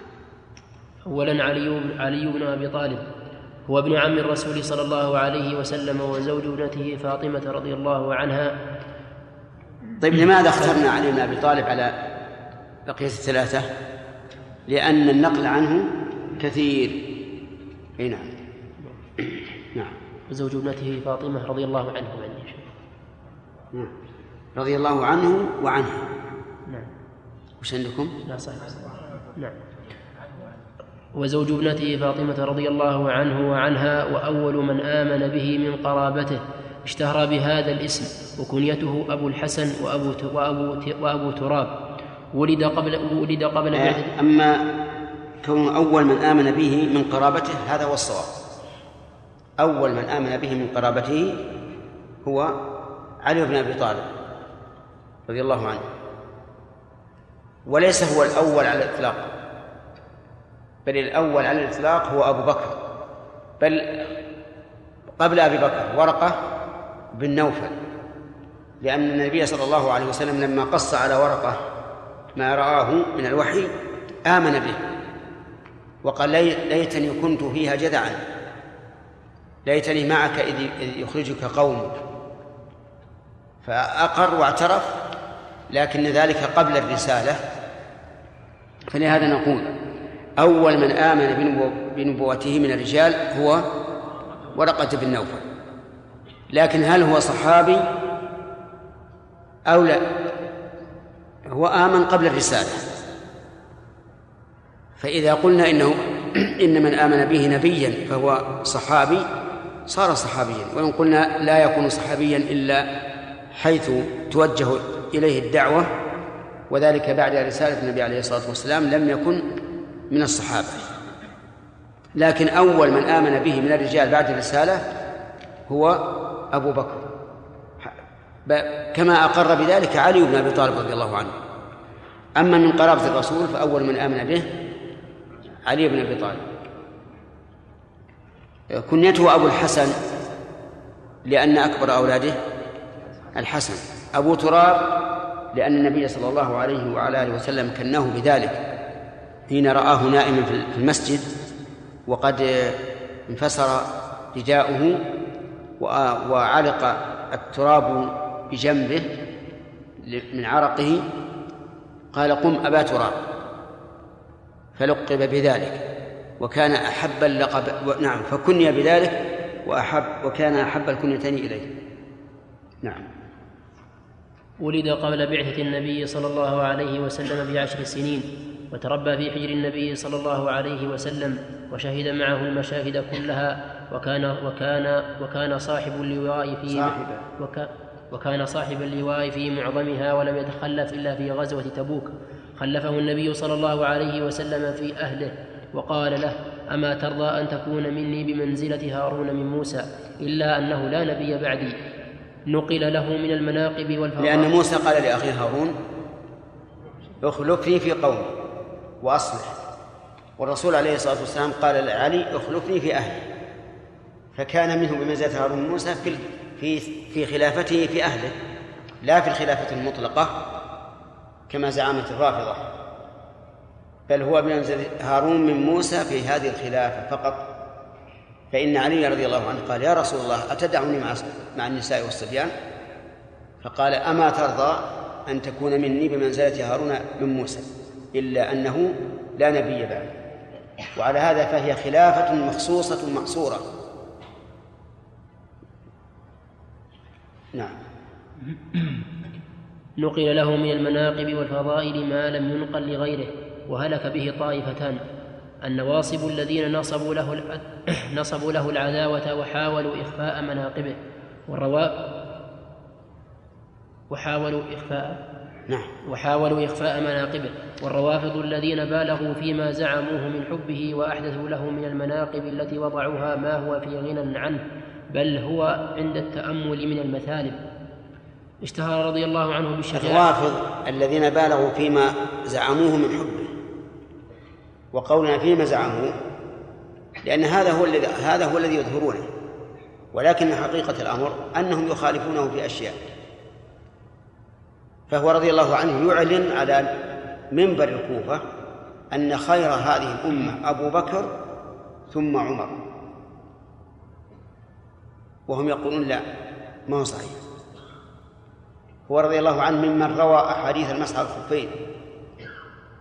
Speaker 1: أولا علي علي بن أبي طالب. هو ابن عم الرسول صلى الله عليه وسلم وزوج ابنته فاطمة رضي الله عنها.
Speaker 2: طيب لماذا اخترنا علي بن أبي طالب على بقية الثلاثة؟ لأن النقل عنه كثير. أي نعم. نعم.
Speaker 1: وزوج ابنته فاطمة رضي الله عنه يعني.
Speaker 2: نعم. رضي الله عنه وعنها.
Speaker 1: نعم.
Speaker 2: وش عندكم؟
Speaker 1: لا صحيح. نعم. وزوج ابنته فاطمة رضي الله عنه وعنها وأول من آمن به من قرابته اشتهر بهذا الاسم وكنيته أبو الحسن وأبو وأبو وأبو تراب. ولد قبل ولد قبل بعثة
Speaker 2: أما كونه أول من آمن به من قرابته هذا هو الصواب. أول من آمن به من قرابته هو علي بن أبي طالب رضي الله عنه. وليس هو الأول على الإطلاق. بل الأول على الإطلاق هو أبو بكر. بل قبل أبي بكر ورقة بن نوفل. لأن النبي صلى الله عليه وسلم لما قص على ورقة ما رآه من الوحي آمن به. وقال ليتني كنت فيها جدعا. ليتني معك إذ يخرجك قومك. فأقر واعترف لكن ذلك قبل الرسالة. فلهذا نقول أول من آمن بنبوته من الرجال هو ورقة بن نوفل. لكن هل هو صحابي أو لا؟ هو آمن قبل الرسالة. فإذا قلنا إنه إن من آمن به نبيا فهو صحابي صار صحابيا. وإن قلنا لا يكون صحابيا إلا حيث توجه إليه الدعوة وذلك بعد رسالة النبي عليه الصلاة والسلام لم يكن من الصحابة. لكن أول من آمن به من الرجال بعد الرسالة هو أبو بكر. كما أقر بذلك علي بن أبي طالب رضي الله عنه. أما من قرابة الرسول فأول من آمن به علي بن أبي طالب. كنيته أبو الحسن لأن أكبر أولاده الحسن. أبو تراب لأن النبي صلى الله عليه وعلى آله وسلم كناه بذلك. حين رآه نائما في المسجد وقد انفسر رداؤه وعلق التراب بجنبه من عرقه قال قم أبا تراب. فلقب بذلك وكان أحب اللقب نعم فكني بذلك وأحب وكان أحب الكنيتين إليه. نعم.
Speaker 1: ولد قبل بعثة النبي صلى الله عليه وسلم بعشر سنين. وتربى في حجر النبي صلى الله عليه وسلم وشهد معه المشاهد كلها وكان وكان وكان صاحب اللواء في. وكا وكان صاحب اللواء في معظمها ولم يتخلف إلا في غزوة تبوك. خلفه النبي صلى الله عليه وسلم في أهله وقال له أما ترضى أن تكون مني بمنزلة هارون من موسى إلا أنه لا نبي بعدي. نقل له من المناقب والفضائل.
Speaker 2: لأن موسى قال لأخيه هارون اخلفني في قومي وأصلح. والرسول عليه الصلاة والسلام قال لعلي اخلفني في أهلي. فكان منه بمنزلة هارون موسى في في في خلافته في أهله لا في الخلافة المطلقة كما زعمت الرافضة بل هو بمنزلة هارون من موسى في هذه الخلافة فقط. فإن علي رضي الله عنه قال يا رسول الله أتدعني مع مع النساء والصبيان؟ فقال أما ترضى أن تكون مني بمنزلة هارون من موسى. إلا أنه لا نبي بعد وعلى هذا فهي خلافة مخصوصة محصورة نعم.
Speaker 1: نقل له من المناقب والفضائل ما لم ينقل لغيره وهلك به طائفتان. النواصب الذين نصبوا له نصبوا له العداوة وحاولوا إخفاء مناقبه. والروا وحاولوا إخفاء
Speaker 2: نعم.
Speaker 1: وحاولوا إخفاء مناقبه. والروافض الذين بالغوا فيما زعموه من حبه وأحدثوا له من المناقب التي وضعوها ما هو في غنى عنه بل هو عند التأمل من المثالب. اشتهر رضي الله عنه بالشجاعة.
Speaker 2: الروافض الذين بالغوا فيما زعموه من حبه. وقولنا فيما زعموه لأن هذا هو الذي هذا هو الذي يظهرونه. ولكن حقيقة الأمر أنهم يخالفونه في أشياء. فهو رضي الله عنه يعلن على منبر الكوفة أن خير هذه الأمة أبو بكر ثم عمر. وهم يقولون لا ما هو صحيح. هو رضي الله عنه ممن روى أحاديث المسح الخفين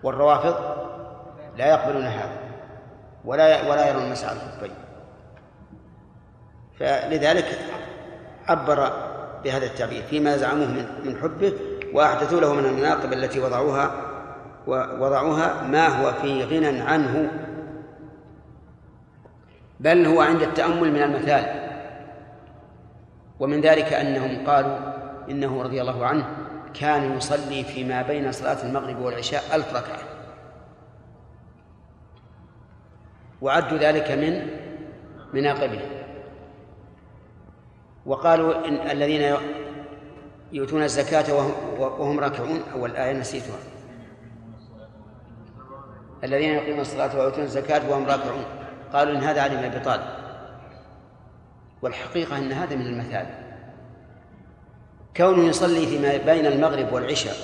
Speaker 2: والروافض لا يقبلون هذا ولا ولا يرون المسح الخفين. فلذلك عبر بهذا التعبير فيما زعموه من حبه وأحدثوا له من المناقب التي وضعوها ووضعوها ما هو في غنى عنه بل هو عند التأمل من المثال. ومن ذلك أنهم قالوا إنه رضي الله عنه كان يصلي فيما بين صلاة المغرب والعشاء ألف ركعة. وعدوا ذلك من مناقبه وقالوا إن الذين يؤتون الزكاة وهم, وهم راكعون. أول آية نسيتها. الذين يقيمون الصلاة ويؤتون الزكاة وهم راكعون. قالوا إن هذا علي بن أبي طالب. والحقيقة أن هذا من المثال. كونه يصلي فيما بين المغرب والعشاء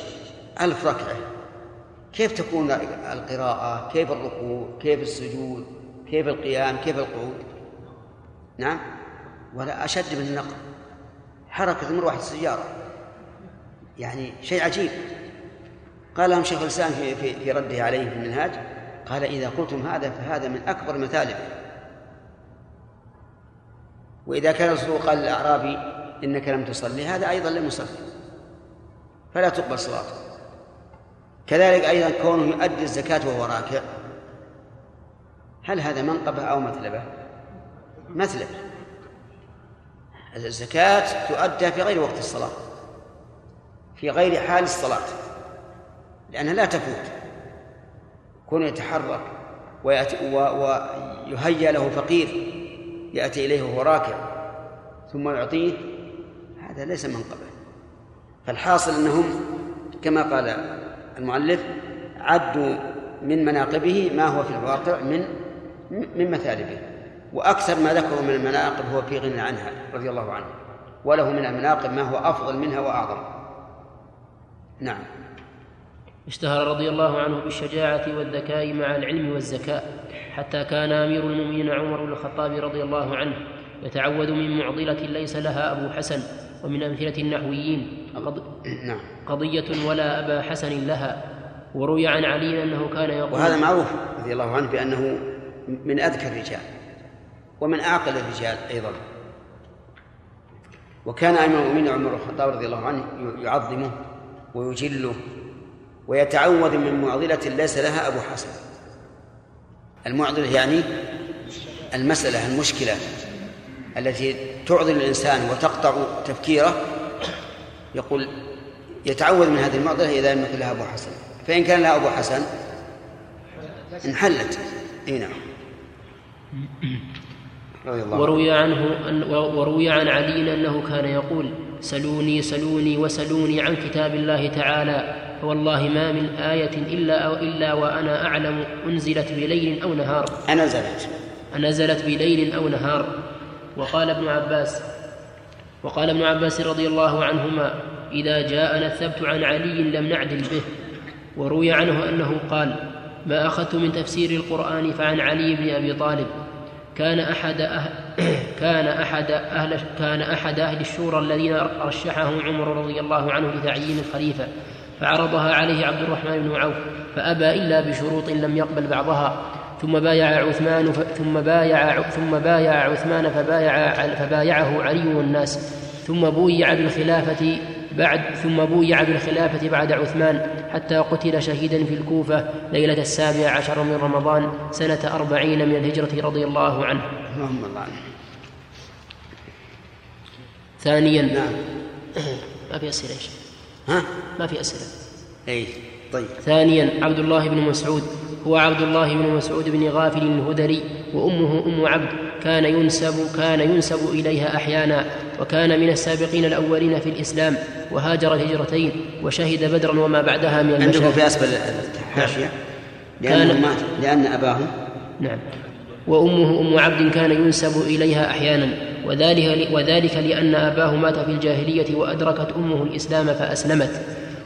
Speaker 2: ألف ركعة. كيف تكون القراءة؟ كيف الركوع؟ كيف السجود؟ كيف القيام؟ كيف القعود؟ نعم. ولا أشد من النقل. حركة مروحة السيارة يعني شيء عجيب. قال لهم شيخ الإسلام في, في, في رده عليه في المنهاج قال إذا قلتم هذا فهذا من أكبر مثالب وإذا كان الرسول قال للأعرابي إنك لم تصلي هذا أيضا لم يصلي. فلا تقبل صلاته. كذلك أيضا كونه يؤدي الزكاة وهو راكع. هل هذا منقبة أو مثلبة؟ مثلبة الزكاة تؤدى في غير وقت الصلاة. في غير حال الصلاة لأنها لا تفوت. كونه يتحرك ويأتي ويهيأ له فقير يأتي إليه وهو راكع ثم يعطيه هذا ليس منقبة فالحاصل أنهم كما قال المؤلف عدوا من مناقبه ما هو في الواقع من من مثالبه وأكثر ما ذكروا من المناقب هو في غنى عنها رضي الله عنه وله من المناقب ما هو أفضل منها وأعظم. نعم.
Speaker 1: اشتهر رضي الله عنه بالشجاعة والذكاء مع العلم والزكاء حتى كان أمير المؤمنين عمر بن الخطاب رضي الله عنه يتعوذ من معضلة ليس لها أبو حسن ومن أمثلة النحويين قض...
Speaker 2: نعم.
Speaker 1: قضية ولا أبا حسن لها وروي عن علي أنه كان يقول
Speaker 2: وهذا معروف رضي الله عنه بأنه من أذكى الرجال ومن أعقل الرجال أيضا. وكان أمير المؤمنين عمر بن الخطاب رضي الله عنه يعظمه ويجله ويتعوذ من معضلة ليس لها أبو حسن. المعضلة يعني المسألة المشكلة التي تعضل الإنسان وتقطع تفكيره يقول يتعوذ من هذه المعضلة إذا لم يكن لها أبو حسن. فإن كان لها أبو حسن انحلت. إي نعم.
Speaker 1: وروي عنه أن وروي عن علي أنه كان يقول سلوني سلوني وسلوني عن كتاب الله تعالى فوالله ما من آية إلا أو إلا وأنا أعلم أنزلت بليل أو نهار.
Speaker 2: أنزلت.
Speaker 1: أنزلت بليل أو نهار. وقال ابن عباس وقال ابن عباس رضي الله عنهما إذا جاءنا الثبت عن علي لم نعدل به. وروي عنه أنه قال ما أخذت من تفسير القرآن فعن علي بن أبي طالب. كان أحد أهل كان أحد أهل كان أحد أهل الشورى الذين رشحهم عمر رضي الله عنه لتعيين الخليفة فعرضها عليه عبد الرحمن بن عوف فأبى إلا بشروط لم يقبل بعضها. ثم بايع عثمان ثم بايع ثم بايع عثمان فبايع فبايعه علي والناس. ثم بويع بالخلافة بعد ثم بويع بالخلافة بعد عثمان حتى قتل شهيدا في الكوفة ليلة السابع عشر من رمضان سنة أربعين من الهجرة رضي الله عنه.
Speaker 2: اللهم الله عنه
Speaker 1: ثانيا.
Speaker 2: نعم.
Speaker 1: ما في أسئلة
Speaker 2: ها؟
Speaker 1: ما في أسئلة.
Speaker 2: أي طيب.
Speaker 1: ثانيا عبد الله بن مسعود. هو عبد الله بن مسعود بن غافل الهدري وأمه أم عبد. كان ينسب كان ينسب إليها أحيانا. وكان من السابقين الأولين في الإسلام وهاجر الهجرتين وشهد بدرا وما بعدها من
Speaker 2: عندكم
Speaker 1: المشاهد.
Speaker 2: في أسفل الحاشية؟ لأن مات لأن أباه
Speaker 1: نعم. وأمه أم عبد كان ينسب إليها أحيانا وذلك, وذلك لأن أباه مات في الجاهلية وأدركت أمه الإسلام فأسلمت.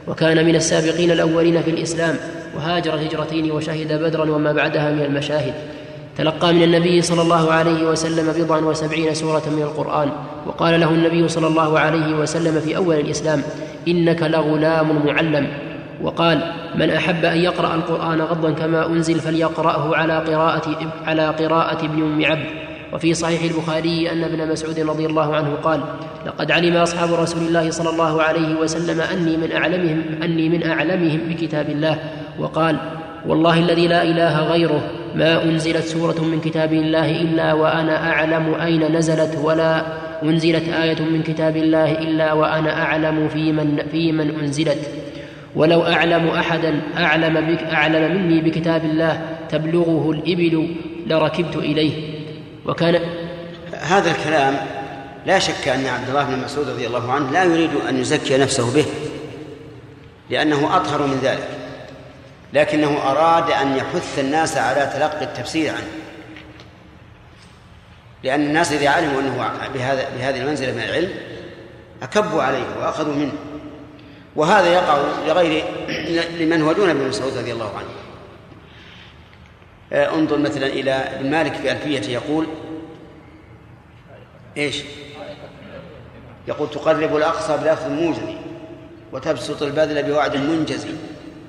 Speaker 1: وكان من السابقين الأولين في الإسلام وهاجر الهجرتين وشهد بدرا وما بعدها من المشاهد. تلقى من النبي صلى الله عليه وسلم بضعا وسبعين سورة من القرآن وقال له النبي صلى الله عليه وسلم في أول الإسلام إنك لغلام معلم. وقال من أحب أن يقرأ القرآن غضا كما أنزل فليقرأه على قراءة على قراءة ابن أم عبد وفي صحيح البخاري أن ابن مسعود رضي الله عنه قال لقد علم أصحاب رسول الله صلى الله عليه وسلم أني من أعلمهم أني من أعلمهم بكتاب الله. وقال والله الذي لا إله غيره ما أنزلت سورة من كتاب الله إلا وأنا أعلم أين نزلت ولا أنزلت آية من كتاب الله إلا وأنا أعلم في من, في من أنزلت. ولو أعلم أحدا أعلم, بك أعلم مني بكتاب الله تبلغه الإبل لركبت إليه. وكان
Speaker 2: هذا الكلام لا شك أن عبد الله بن مسعود رضي الله عنه لا يريد أن يزكي نفسه به لأنه أطهر من ذلك. لكنه أراد أن يحث الناس على تلقي التفسير عنه. لأن الناس إذا علموا أنه بهذا بهذه المنزلة من العلم أكبوا عليه وأخذوا منه. وهذا يقع لغير لمن هو دون ابن مسعود رضي الله عنه. آه، انظر مثلا إلى ابن مالك في ألفيته يقول إيش؟ يقول تقرب الأقصى بلفظ موجز وتبسط البذل بوعد منجز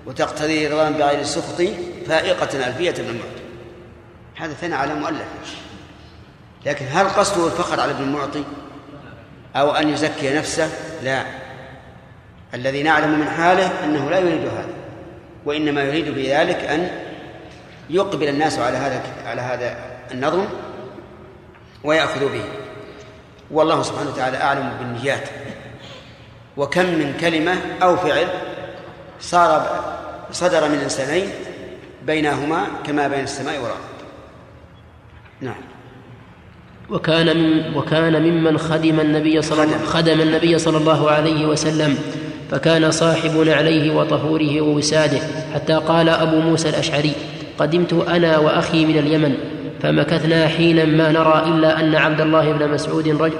Speaker 2: وتقتضي رضا بغير سخط فائقة ألفية ابن المعطي. هذا ثنى على مؤلف. لكن هل قصده الفخر على ابن المعطي؟ أو أن يزكي نفسه؟ لا. الذي نعلم من حاله أنه لا يريد هذا وإنما يريد بذلك أن يقبل الناس على هذا على هذا النظم ويأخذوا به. والله سبحانه وتعالى أعلم بالنيات. وكم من كلمة أو فعل صار صدر من إنسانين بينهما كما بين السماء والأرض نعم.
Speaker 1: وكان من وكان ممن خدم النبي صلى الله خدم. النبي صلى الله عليه وسلم فكان صاحب نعليه وطهوره ووساده حتى قال أبو موسى الأشعري قدمت أنا وأخي من اليمن فمكثنا حينا ما نرى إلا أن عبد الله بن مسعود رجل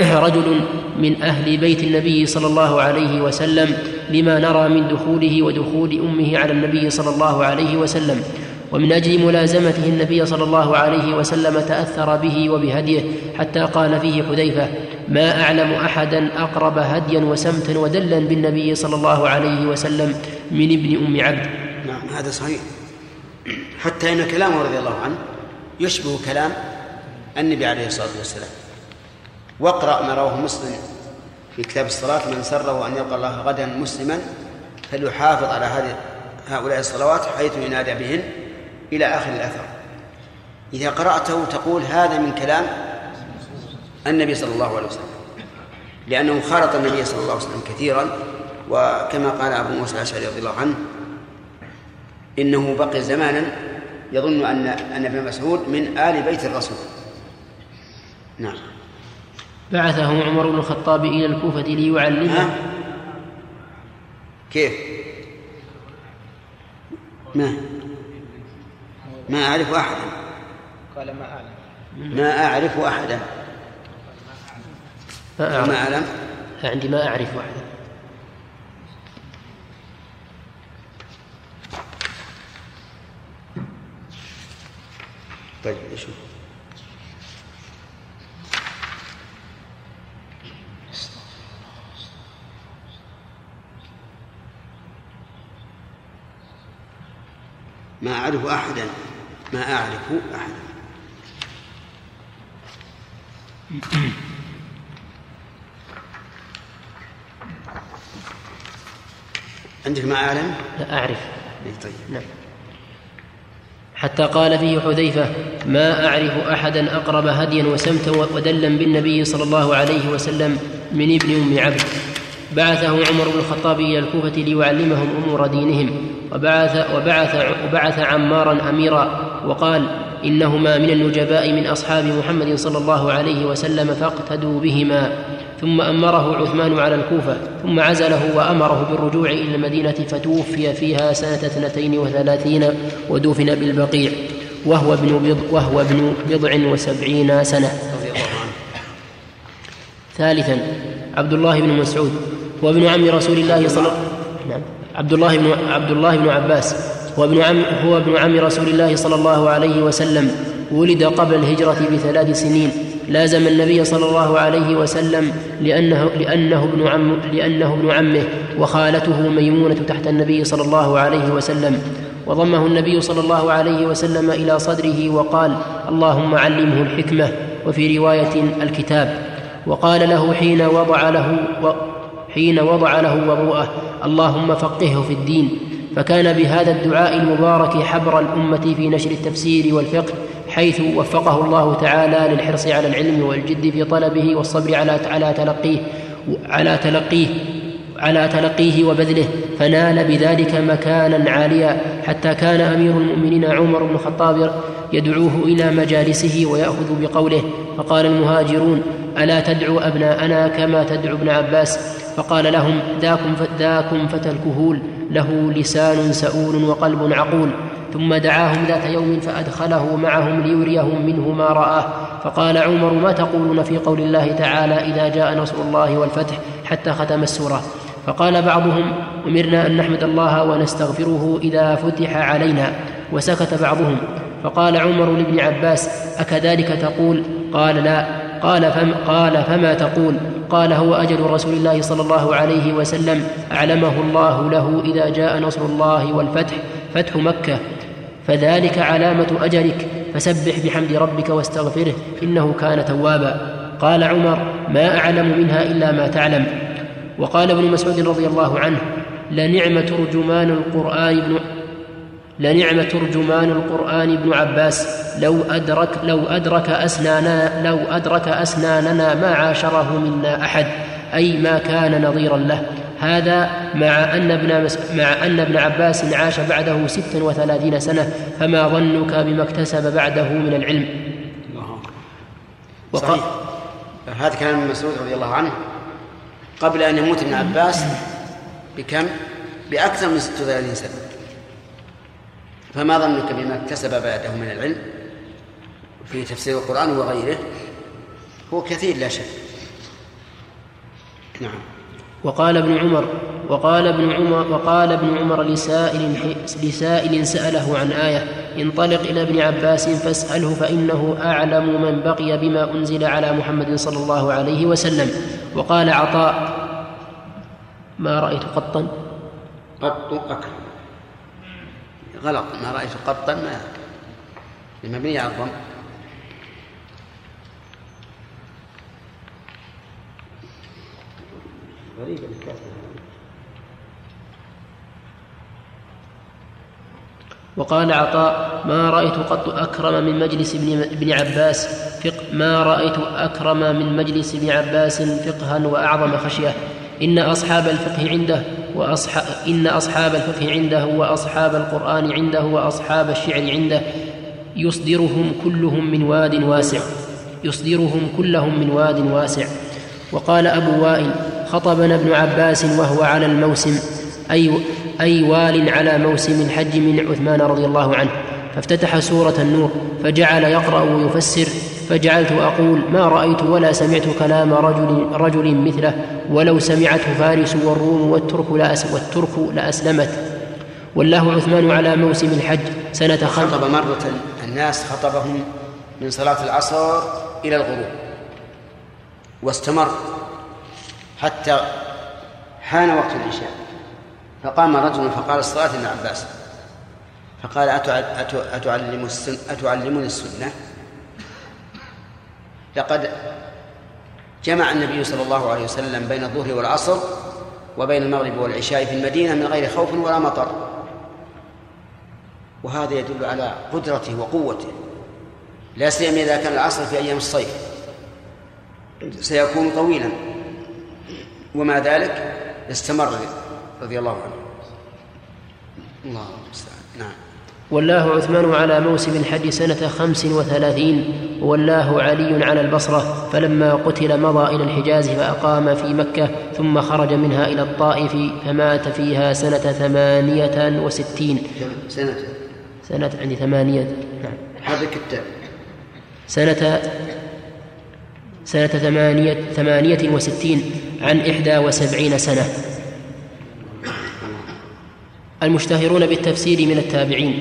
Speaker 1: رجل من أهل بيت النبي صلى الله عليه وسلم لما نرى من دخوله ودخول أمه على النبي صلى الله عليه وسلم. ومن أجل ملازمته النبي صلى الله عليه وسلم تأثر به وبهديه حتى قال فيه حذيفة ما أعلم أحدا أقرب هديا وسمتا ودلا بالنبي صلى الله عليه وسلم من ابن أم عبد.
Speaker 2: نعم هذا صحيح. حتى إن كلامه رضي الله عنه يشبه كلام النبي عليه الصلاة والسلام. واقرأ ما رواه مسلم في كتاب الصلاة من سره أن يلقى الله غدا مسلما فليحافظ على هذه هؤلاء الصلوات حيث ينادى بهن إلى آخر الأثر. إذا قرأته تقول هذا من كلام النبي صلى الله عليه وسلم لأنه خالط النبي صلى الله عليه وسلم كثيرا وكما قال أبو موسى الأشعري رضي الله عنه إنه بقي زمانا يظن أن أن ابن مسعود من آل بيت الرسول. نعم.
Speaker 1: بعثه عمر بن الخطاب إلى الكوفة ليعلمه.
Speaker 2: كيف؟ ما؟ ما أعرف أحدا.
Speaker 6: قال ما أعلم.
Speaker 2: ما أعرف أحدا.
Speaker 1: ما أعرف.
Speaker 2: ما أعلم.
Speaker 1: عندي ما أعرف أحدا.
Speaker 2: طيب شوف. ما أعرف أحدا ما أعرف أحدا. عندك ما أعلم؟
Speaker 1: لا أعرف.
Speaker 2: إيه طيب.
Speaker 1: نعم. حتى قال فيه حذيفة ما أعرف أحدا أقرب هديا وسمتا ودلا بالنبي صلى الله عليه وسلم من ابن أم عبد. بعثه عمر بن الخطاب إلى الكوفة ليعلمهم أمور دينهم وبعث وبعث وبعث عمارا أميرا وقال إنهما من النجباء من أصحاب محمد صلى الله عليه وسلم فاقتدوا بهما. ثم أمره عثمان على الكوفة ثم عزله وأمره بالرجوع إلى المدينة فتوفي فيها سنة اثنتين وثلاثين ودفن بالبقيع وهو ابن بض وهو ابن بضع وسبعين سنة.
Speaker 2: رضي الله عنه.
Speaker 1: ثالثا عبد الله بن مسعود. هو ابن عم رسول الله صلى نعم. عبد الله بن عبد الله بن عباس. هو ابن عم هو ابن عم رسول الله صلى الله عليه وسلم. ولد قبل الهجرة بثلاث سنين. لازم النبي صلى الله عليه وسلم لأنه لأنه ابن عم لأنه ابن عمه وخالته ميمونة تحت النبي صلى الله عليه وسلم. وضمه النبي صلى الله عليه وسلم إلى صدره وقال اللهم علمه الحكمة. وفي رواية الكتاب. وقال له حين وضع له حين وضع له وضوءه. اللهم فقهه في الدين. فكان بهذا الدعاء المبارك حبر الأمة في نشر التفسير والفقه حيث وفقه الله تعالى للحرص على العلم والجد في طلبه والصبر على على تلقيه على تلقيه على تلقيه وبذله. فنال بذلك مكانا عاليا. حتى كان أمير المؤمنين عمر بن الخطاب يدعوه إلى مجالسه ويأخذ بقوله. فقال المهاجرون ألا تدعو أبناءنا كما تدعو ابن عباس؟ فقال لهم ذاكم ذاكم فتى الكهول له لسان سؤول وقلب عقول. ثم دعاهم ذات يوم فأدخله معهم ليريهم منه ما رآه. فقال عمر ما تقولون في قول الله تعالى إذا جاء نصر الله والفتح حتى ختم السورة؟ فقال بعضهم أمرنا أن نحمد الله ونستغفره إذا فتح علينا. وسكت بعضهم. فقال عمر لابن عباس أكذلك تقول؟ قال لا. قال فم قال فما تقول؟ قال هو أجل رسول الله صلى الله عليه وسلم. اعلمه الله له إذا جاء نصر الله والفتح فتح مكة. فذلك علامة أجلك. فسبح بحمد ربك واستغفره إنه كان توابا. قال عمر ما أعلم منها إلا ما تعلم. وقال ابن مسعود رضي الله عنه لنعم ترجمان القرآن ابن لنعم ترجمان القرآن ابن عباس. لو أدرك لو أدرك أسناننا لو أدرك أسناننا ما عاشره منا أحد أي ما كان نظيرا له. هذا مع أن ابن مس... مع أن ابن عباس عاش بعده ستا وثلاثين سنة فما ظنك بما اكتسب بعده من العلم.
Speaker 2: وق... صحيح هذا كلام ابن مسعود رضي الله عنه. قبل أن يموت ابن عباس بكم؟ بأكثر من 36 سنة. فما ظنك بما اكتسب بعده من العلم في تفسير القرآن وغيره؟ هو كثير لا شك. نعم.
Speaker 1: وقال ابن عمر وقال ابن عمر وقال ابن عمر لسائل لسائل سأله عن آية انطلق إلى ابن عباس فاسأله فإنه أعلم من بقي بما أنزل على محمد صلى الله عليه وسلم. وقال عطاء ما رأيت قطا.
Speaker 2: قط أكرم. غلط ما رأيت قطا ما مبني على الضم. غريبة
Speaker 1: وقال عطاء ما رأيت قط أكرم من مجلس ابن, ابن عباس. فقه ما رأيت أكرم من مجلس ابن عباس فقها وأعظم خشية. إن أصحاب الفقه عنده وأصحاب إن أصحاب الفقه عنده وأصحاب القرآن عنده وأصحاب الشعر عنده. يصدرهم كلهم من واد واسع. يصدرهم كلهم من واد واسع. وقال أبو وائل خطبنا ابن عباس وهو على الموسم. أي, أي وال على موسم الحج من عثمان رضي الله عنه. فافتتح سورة النور فجعل يقرأ ويفسر. فجعلت أقول ما رأيت ولا سمعت كلام رجل, رجل مثله ولو سمعته فارس والروم والترك لأس والترك لأسلمت والله عثمان على موسم الحج سنة
Speaker 2: خمس خطب مرة الناس خطبهم من صلاة العصر إلى الغروب واستمر حتى حان وقت العشاء. فقام رجل فقال الصلاة ابن عباس فقال أتعلم السن أتعلمني السنة؟ لقد جمع النبي صلى الله عليه وسلم بين الظهر والعصر وبين المغرب والعشاء في المدينة من غير خوف ولا مطر. وهذا يدل على قدرته وقوته لا سيما إذا كان العصر في أيام الصيف. سيكون طويلا. ومع ذلك استمر رضي الله عنه. الله المستعان نعم.
Speaker 1: والله عثمان على موسم الحج سنة خمس وثلاثين والله علي على البصرة فلما قتل مضى إلى الحجاز فأقام في مكة ثم خرج منها إلى الطائف فمات فيها سنة ثمانية وستين.
Speaker 2: سنة.
Speaker 1: سنة عندي ثمانية. نعم.
Speaker 2: هذا كتاب.
Speaker 1: سنة سنة ثمانية, ثمانية وستين عن إحدى وسبعين سنة. المشتهرون بالتفسير من التابعين.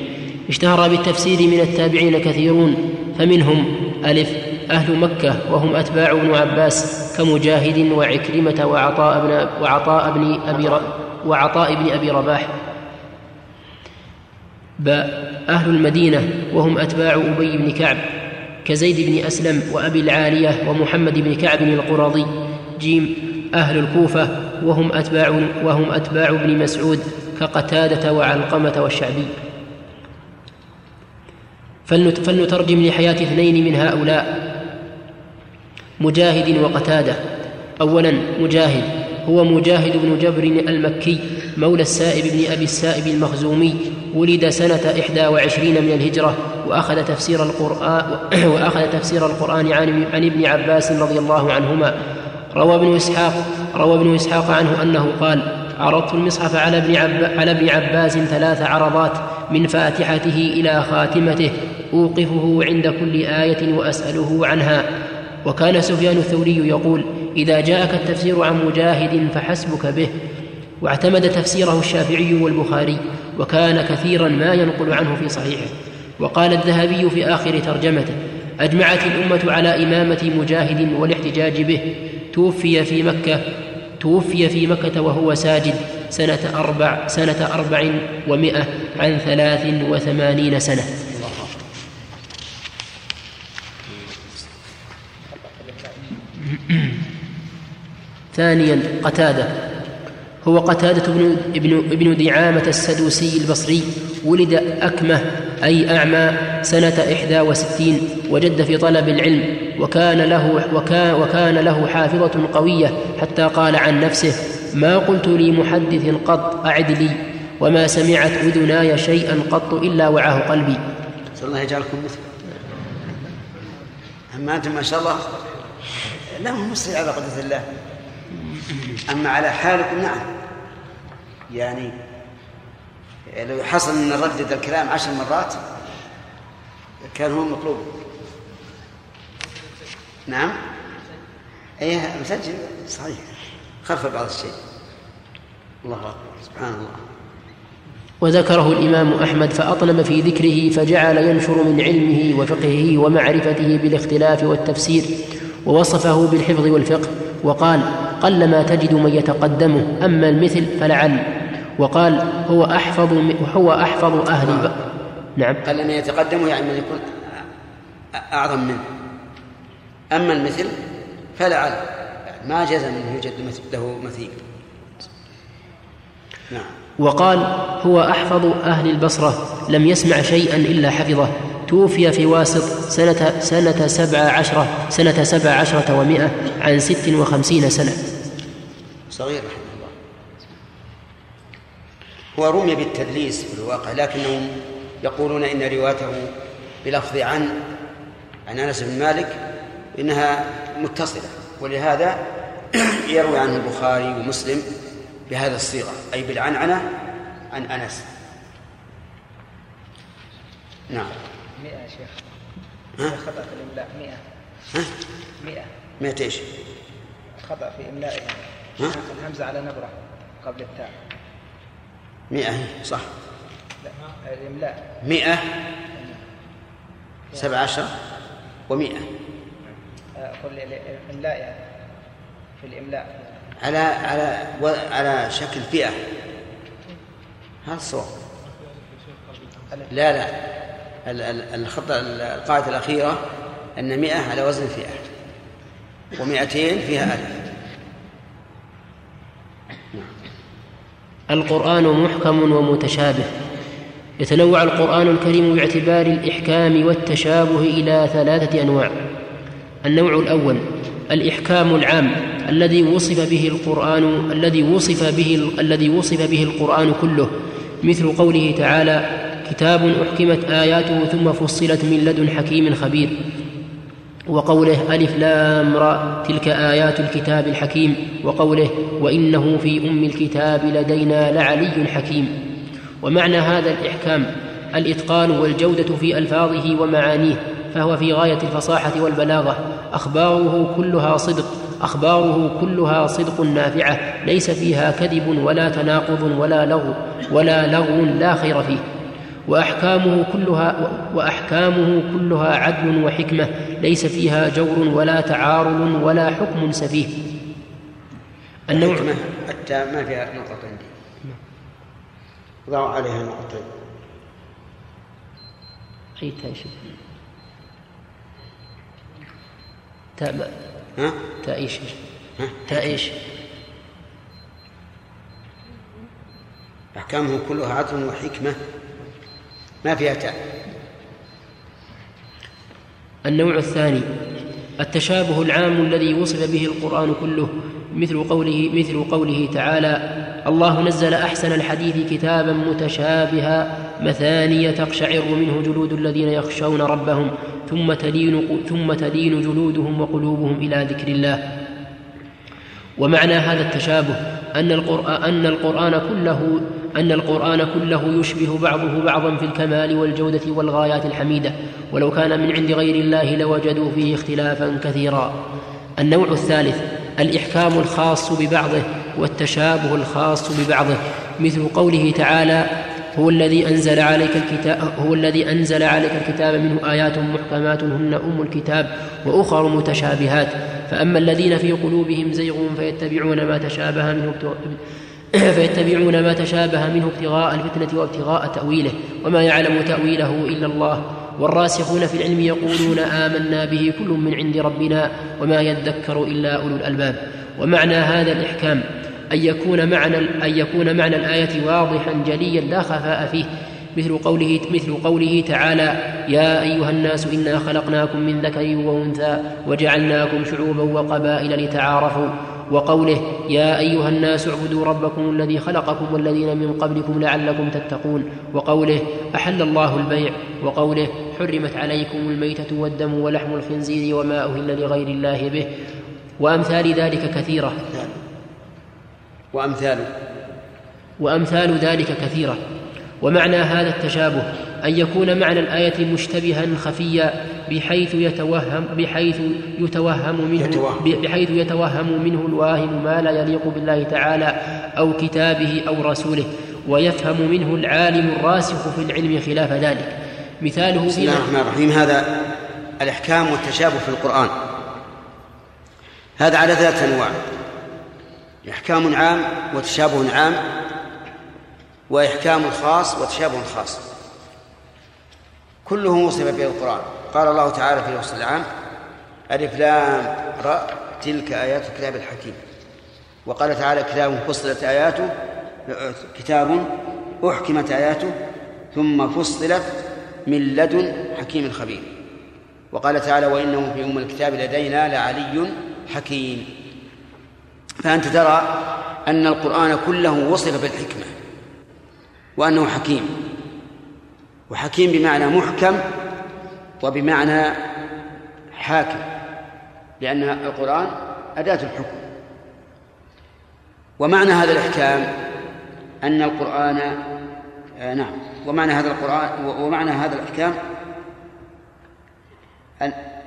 Speaker 1: اشتهر بالتفسير من التابعين كثيرون فمنهم ألف أهل مكة وهم أتباع ابن عباس كمجاهد وعكرمة وعطاء بن وعطاء بن أبي وعطاء بن أبي رباح. باء أهل المدينة وهم أتباع أبي بن كعب كزيد بن أسلم وأبي العالية ومحمد بن كعب القرظي جيم أهل الكوفة وهم أتباع وهم أتباع ابن مسعود. كقتادة وعلقمة والشعبي. فلنترجم لحياة اثنين من هؤلاء. مجاهد وقتادة. أولا مجاهد. هو مجاهد بن جبر المكي مولى السائب بن أبي السائب المخزومي. ولد سنة إحدى وعشرين من الهجرة وأخذ تفسير القرآن وأخذ تفسير القرآن عن, عن ابن عباس رضي الله عنهما. روى ابن إسحاق روى ابن إسحاق عنه أنه قال عرضت المصحف على ابن, عب على ابن عباس ثلاث عرضات من فاتحته إلى خاتمته أوقفه عند كل آية وأسأله عنها. وكان سفيان الثوري يقول إذا جاءك التفسير عن مجاهد فحسبك به. واعتمد تفسيره الشافعي والبخاري وكان كثيرا ما ينقل عنه في صحيحه. وقال الذهبي في آخر ترجمته أجمعت الأمة على إمامة مجاهد والاحتجاج به. توفي في مكة توفي في مكة وهو ساجد سنة أربع سنة أربع ومائة عن ثلاث وثمانين سنة. ثانيا قتادة. هو قتادة بن, ابن, ابن دعامة السدوسي البصري ولد أكمة أي أعمى سنة إحدى وستين وجد في طلب العلم وكان له, وكان, وكان له حافظة قوية حتى قال عن نفسه ما قلت لمحدث قط أعد لي وما سمعت أذناي شيئا قط إلا وعاه قلبي.
Speaker 2: نسأل الله يجعلكم مثله أما أنتم ما شاء الله لا مصري على قدرة الله. أما على حالكم نعم. يعني لو حصل أن ردد الكلام عشر مرات كان هو مطلوب. نعم؟ اي مسجل؟ صحيح. خلف بعض الشيء. الله أكبر. سبحان الله.
Speaker 1: وذكره الإمام أحمد فأطنب في ذكره فجعل ينشر من علمه وفقهه ومعرفته بالاختلاف والتفسير ووصفه بالحفظ والفقه وقال قلما تجد من يتقدمه أما المثل فلعل. وقال هو أحفظ هو أحفظ أهل نعم.
Speaker 2: قلما يتقدمه يعني من يكون أعظم منه. أما المثل فلعل ما جزم انه يوجد له مثيل. نعم.
Speaker 1: وقال هو أحفظ أهل البصرة لم يسمع شيئا إلا حفظه. توفي في واسط سنة سنة سبع عشرة سنة سبع عشرة ومائة عن ست وخمسين سنة.
Speaker 2: صغير. رحمه هو رمي بالتدليس في الواقع لكنهم يقولون إن روايته بلفظ عن عن أنس بن مالك إنها متصلة ولهذا يروي عنه البخاري ومسلم بهذا الصيغة أي بالعنعنة عن أنس نعم
Speaker 17: مئة يا شيخ
Speaker 2: ها؟
Speaker 17: خطأ في الإملاء مئة
Speaker 2: ها؟
Speaker 17: مئة
Speaker 2: مئة إيش؟
Speaker 17: خطأ في إملائها
Speaker 2: ها؟
Speaker 17: الهمزة على نبرة قبل التاء
Speaker 2: مئة صح.
Speaker 17: لا. الإملاء
Speaker 2: مئة سبع عشر ومئة.
Speaker 17: أقول الإملاء يعني في الإملاء.
Speaker 2: على على على شكل فئة. هذا الصواب. لا لا. الخطأ القاعدة الأخيرة أن مئة على وزن فئة ومئتين فيها ألف.
Speaker 1: القرآن محكم ومتشابه. يتنوع القرآن الكريم باعتبار الإحكام والتشابه إلى ثلاثة أنواع. النوع الأول الإحكام العام الذي وصف به القرآن الذي وصف به الذي وصف به القرآن كله. مثل قوله تعالى كتاب أحكمت آياته ثم فصلت من لدن حكيم خبير. وقوله ألف لام را تلك آيات الكتاب الحكيم وقوله وإنه في أم الكتاب لدينا لعلي حكيم. ومعنى هذا الإحكام الإتقان والجودة في ألفاظه ومعانيه فهو في غاية الفصاحة والبلاغة. أخباره كلها صدق أخباره كلها صدق نافعة ليس فيها كذب ولا تناقض ولا لغو ولا لغو لا خير فيه. وأحكامه كلها وأحكامه كلها عدل وحكمة ليس فيها جور ولا تعارض ولا حكم سفيه
Speaker 2: النوع حتى ما فيها نقط عندي ضعوا عليها نقطتين
Speaker 1: أي تاء تاء
Speaker 2: ها؟
Speaker 1: تاء إيش؟ تاء إيش؟
Speaker 2: أحكامه كلها عدل وحكمة ما فيها تاء
Speaker 1: النوع الثاني التشابه العام الذي وصف به القرآن كله مثل قوله مثل قوله تعالى الله نزل أحسن الحديث كتابا متشابها مثانية تقشعر منه جلود الذين يخشون ربهم ثم تلين ثم تلين جلودهم وقلوبهم إلى ذكر الله. ومعنى هذا التشابه أن القرآن, أن القرآن كله أن القرآن كله يشبه بعضه بعضا في الكمال والجودة والغايات الحميدة ولو كان من عند غير الله لوجدوا فيه اختلافا كثيرا. النوع الثالث الإحكام الخاص ببعضه والتشابه الخاص ببعضه. مثل قوله تعالى هو الذي أنزل عليك الكتاب هو الذي أنزل عليك الكتاب منه آيات محكمات هن أم الكتاب وأخر متشابهات. فأما الذين في قلوبهم زيغ فيتبعون ما تشابه منه فيتبعون ما تشابه منه ابتغاء الفتنة وابتغاء تأويله وما يعلم تأويله إلا الله. والراسخون في العلم يقولون آمنا به كل من عند ربنا وما يذكر إلا أولو الألباب. ومعنى هذا الإحكام أن يكون معنى أن يكون معنى الآية واضحا جليا لا خفاء فيه. مثل قوله مثل قوله تعالى يا أيها الناس إنا خلقناكم من ذكر وأنثى وجعلناكم شعوبا وقبائل لتعارفوا. وقوله يا أيها الناس اعبدوا ربكم الذي خلقكم والذين من قبلكم لعلكم تتقون. وقوله أحل الله البيع. وقوله حرمت عليكم الميتة والدم ولحم الخنزير وما أهل لغير الله به. وأمثال ذلك كثيرة.
Speaker 2: وأمثال.
Speaker 1: وأمثال ذلك كثيرة. ومعنى هذا التشابه أن يكون معنى الآية مشتبها خفيا بحيث يتوهم بحيث يتوهم منه
Speaker 2: يتوهم.
Speaker 1: بحيث يتوهم منه الواهم ما لا يليق بالله تعالى أو كتابه أو رسوله ويفهم منه العالم الراسخ في العلم خلاف ذلك. مثاله
Speaker 2: بسم الله الرحمن الرحيم. هذا الإحكام والتشابه في القرآن. هذا على ثلاثة أنواع. إحكام عام وتشابه عام وإحكام خاص وتشابه خاص. كله وصف به القرآن. قال الله تعالى في الوصف العام ألف لام راء تلك آيات الكتاب الحكيم. وقال تعالى كتاب فصلت آياته كتاب أحكمت آياته ثم فصلت من لدن حكيم خبير. وقال تعالى وإنه في أم الكتاب لدينا لعلي حكيم. فأنت ترى أن القرآن كله وصف بالحكمة وأنه حكيم. وحكيم بمعنى محكم وبمعنى حاكم لأن القرآن أداة الحكم. ومعنى هذا الإحكام أن القرآن آه نعم. ومعنى هذا القرآن ومعنى هذا الإحكام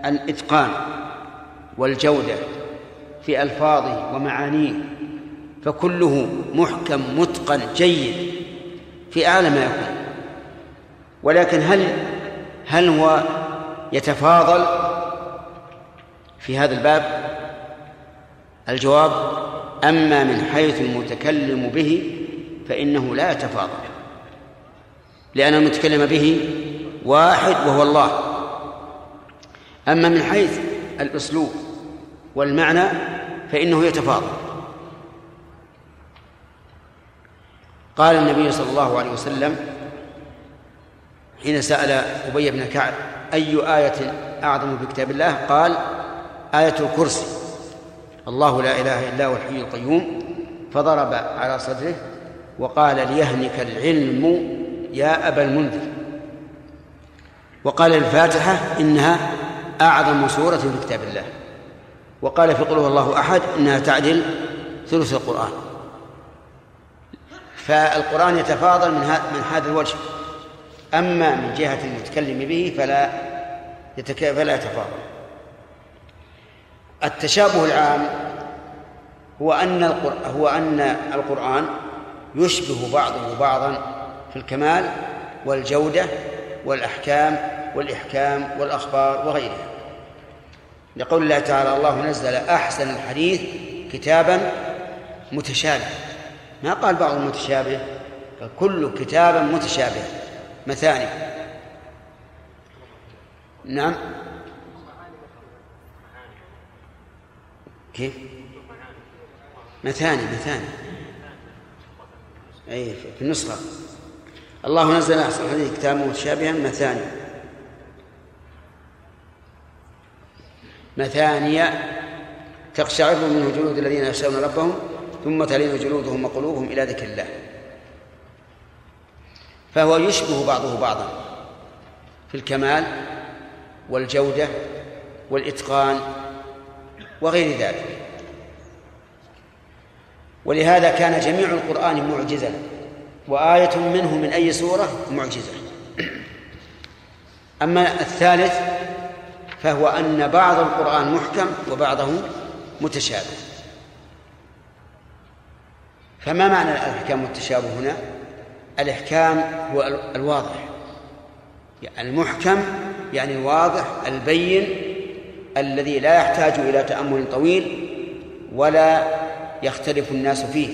Speaker 2: الإتقان والجودة في ألفاظه ومعانيه فكله محكم متقن جيد في أعلى ما يكون. ولكن هل هل هو يتفاضل في هذا الباب؟ الجواب أما من حيث المتكلم به فإنه لا يتفاضل. لأن المتكلم به واحد وهو الله. أما من حيث الأسلوب والمعنى فإنه يتفاضل. قال النبي صلى الله عليه وسلم حين سأل أبي بن كعب أي آية أعظم في كتاب الله؟ قال آية الكرسي. الله لا إله إلا هو الحي القيوم. فضرب على صدره وقال ليهنك العلم يا أبا المنذر. وقال الفاتحة إنها أعظم سورة في كتاب الله. وقال في قل الله أحد إنها تعدل ثلث القرآن. فالقرآن يتفاضل من هذا الوجه. أما من جهة المتكلم به فلا. فلا يتفاضل. التشابه العام هو أن القرآن هو أن القرآن يشبه بعضه بعضا في الكمال والجودة والأحكام والإحكام والأخبار وغيرها. لقول الله تعالى الله نزل أحسن الحديث كتابا متشابه. ما قال بعض المتشابه كل كتابا متشابه. مثاني. نعم. كيف؟ مثاني مثاني. أي في النسخة. الله نزل أحسن الحديث كتابا متشابها مثاني. مثانية تقشعر منه جلود الذين يخشون ربهم ثم تلين جلودهم وقلوبهم إلى ذكر الله. فهو يشبه بعضه بعضا في الكمال والجودة والإتقان وغير ذلك. ولهذا كان جميع القرآن معجزا وآية منه من أي سورة؟ معجزة. أما الثالث فهو أن بعض القرآن محكم وبعضه متشابه. فما معنى الإحكام والتشابه هنا؟ الإحكام هو الواضح. المحكم يعني الواضح البين الذي لا يحتاج إلى تأمل طويل ولا يختلف الناس فيه.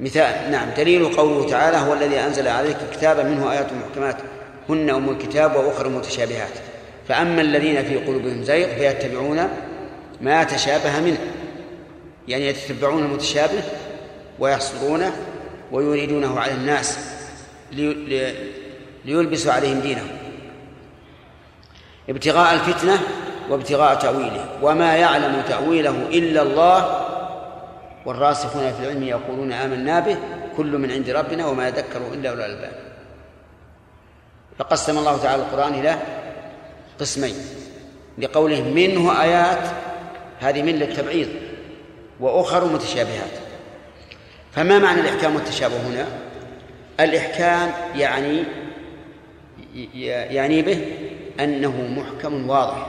Speaker 2: مثال نعم دليل قوله تعالى هو الذي أنزل عليك كتابا منه آيات محكمات هن أم الكتاب وأخر متشابهات. فأما الذين في قلوبهم زيغ فيتبعون ما تشابه منه. يعني يتتبعون المتشابه؟ ويحصرونه ويريدونه على الناس ليلبسوا عليهم دينهم. ابتغاء الفتنة وابتغاء تأويله. وما يعلم تأويله إلا الله والراسخون في العلم يقولون آمنا به كل من عند ربنا وما يذكر إلا أولو الألباب. فقسم الله تعالى القرآن إلى قسمين. لقوله منه آيات هذه من للتبعيض وأخر متشابهات. فما معنى الإحكام والتشابه هنا؟ الإحكام يعني يعني به أنه محكم واضح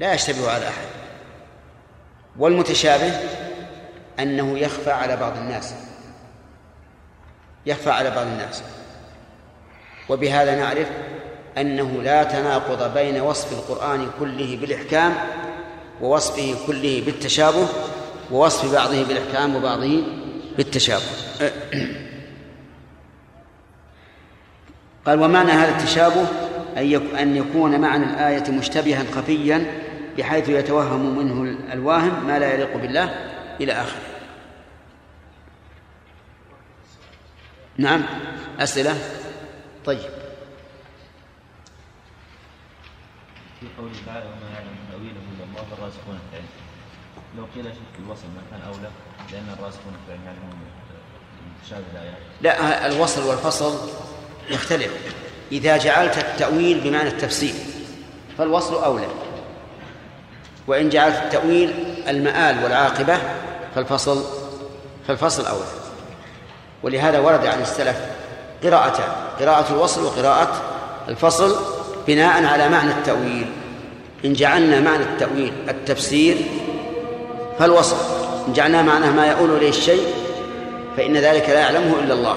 Speaker 2: لا يشتبه على أحد. والمتشابه أنه يخفى على بعض الناس يخفى على بعض الناس. وبهذا نعرف أنه لا تناقض بين وصف القرآن كله بالإحكام ووصفه كله بالتشابه ووصف بعضه بالإحكام وبعضه بالتشابه. قال ومعنى هذا التشابه أن يكون معنى الآية مشتبها خفيا بحيث يتوهم منه الواهم ما لا يليق بالله إلى آخره. نعم أسئلة؟ طيب.
Speaker 14: في قوله تعالى وما يعلم تأويله إلا الله والراسخون في العلم لو قيل شك الوصل ما كان أولى لأن الراسخون في العلم يعلمون متشابه الآيات
Speaker 2: لا الوصل والفصل يختلف. إذا جعلت التأويل بمعنى التفسير فالوصل أولى. وإن جعلت التأويل المآل والعاقبة فالفصل فالفصل أولى. ولهذا ورد عن السلف قراءتان قراءة الوصل وقراءة الفصل بناء على معنى التأويل. إن جعلنا معنى التأويل التفسير فالوصل إن جعلنا معناه ما يؤول إليه الشيء فإن ذلك لا يعلمه إلا الله.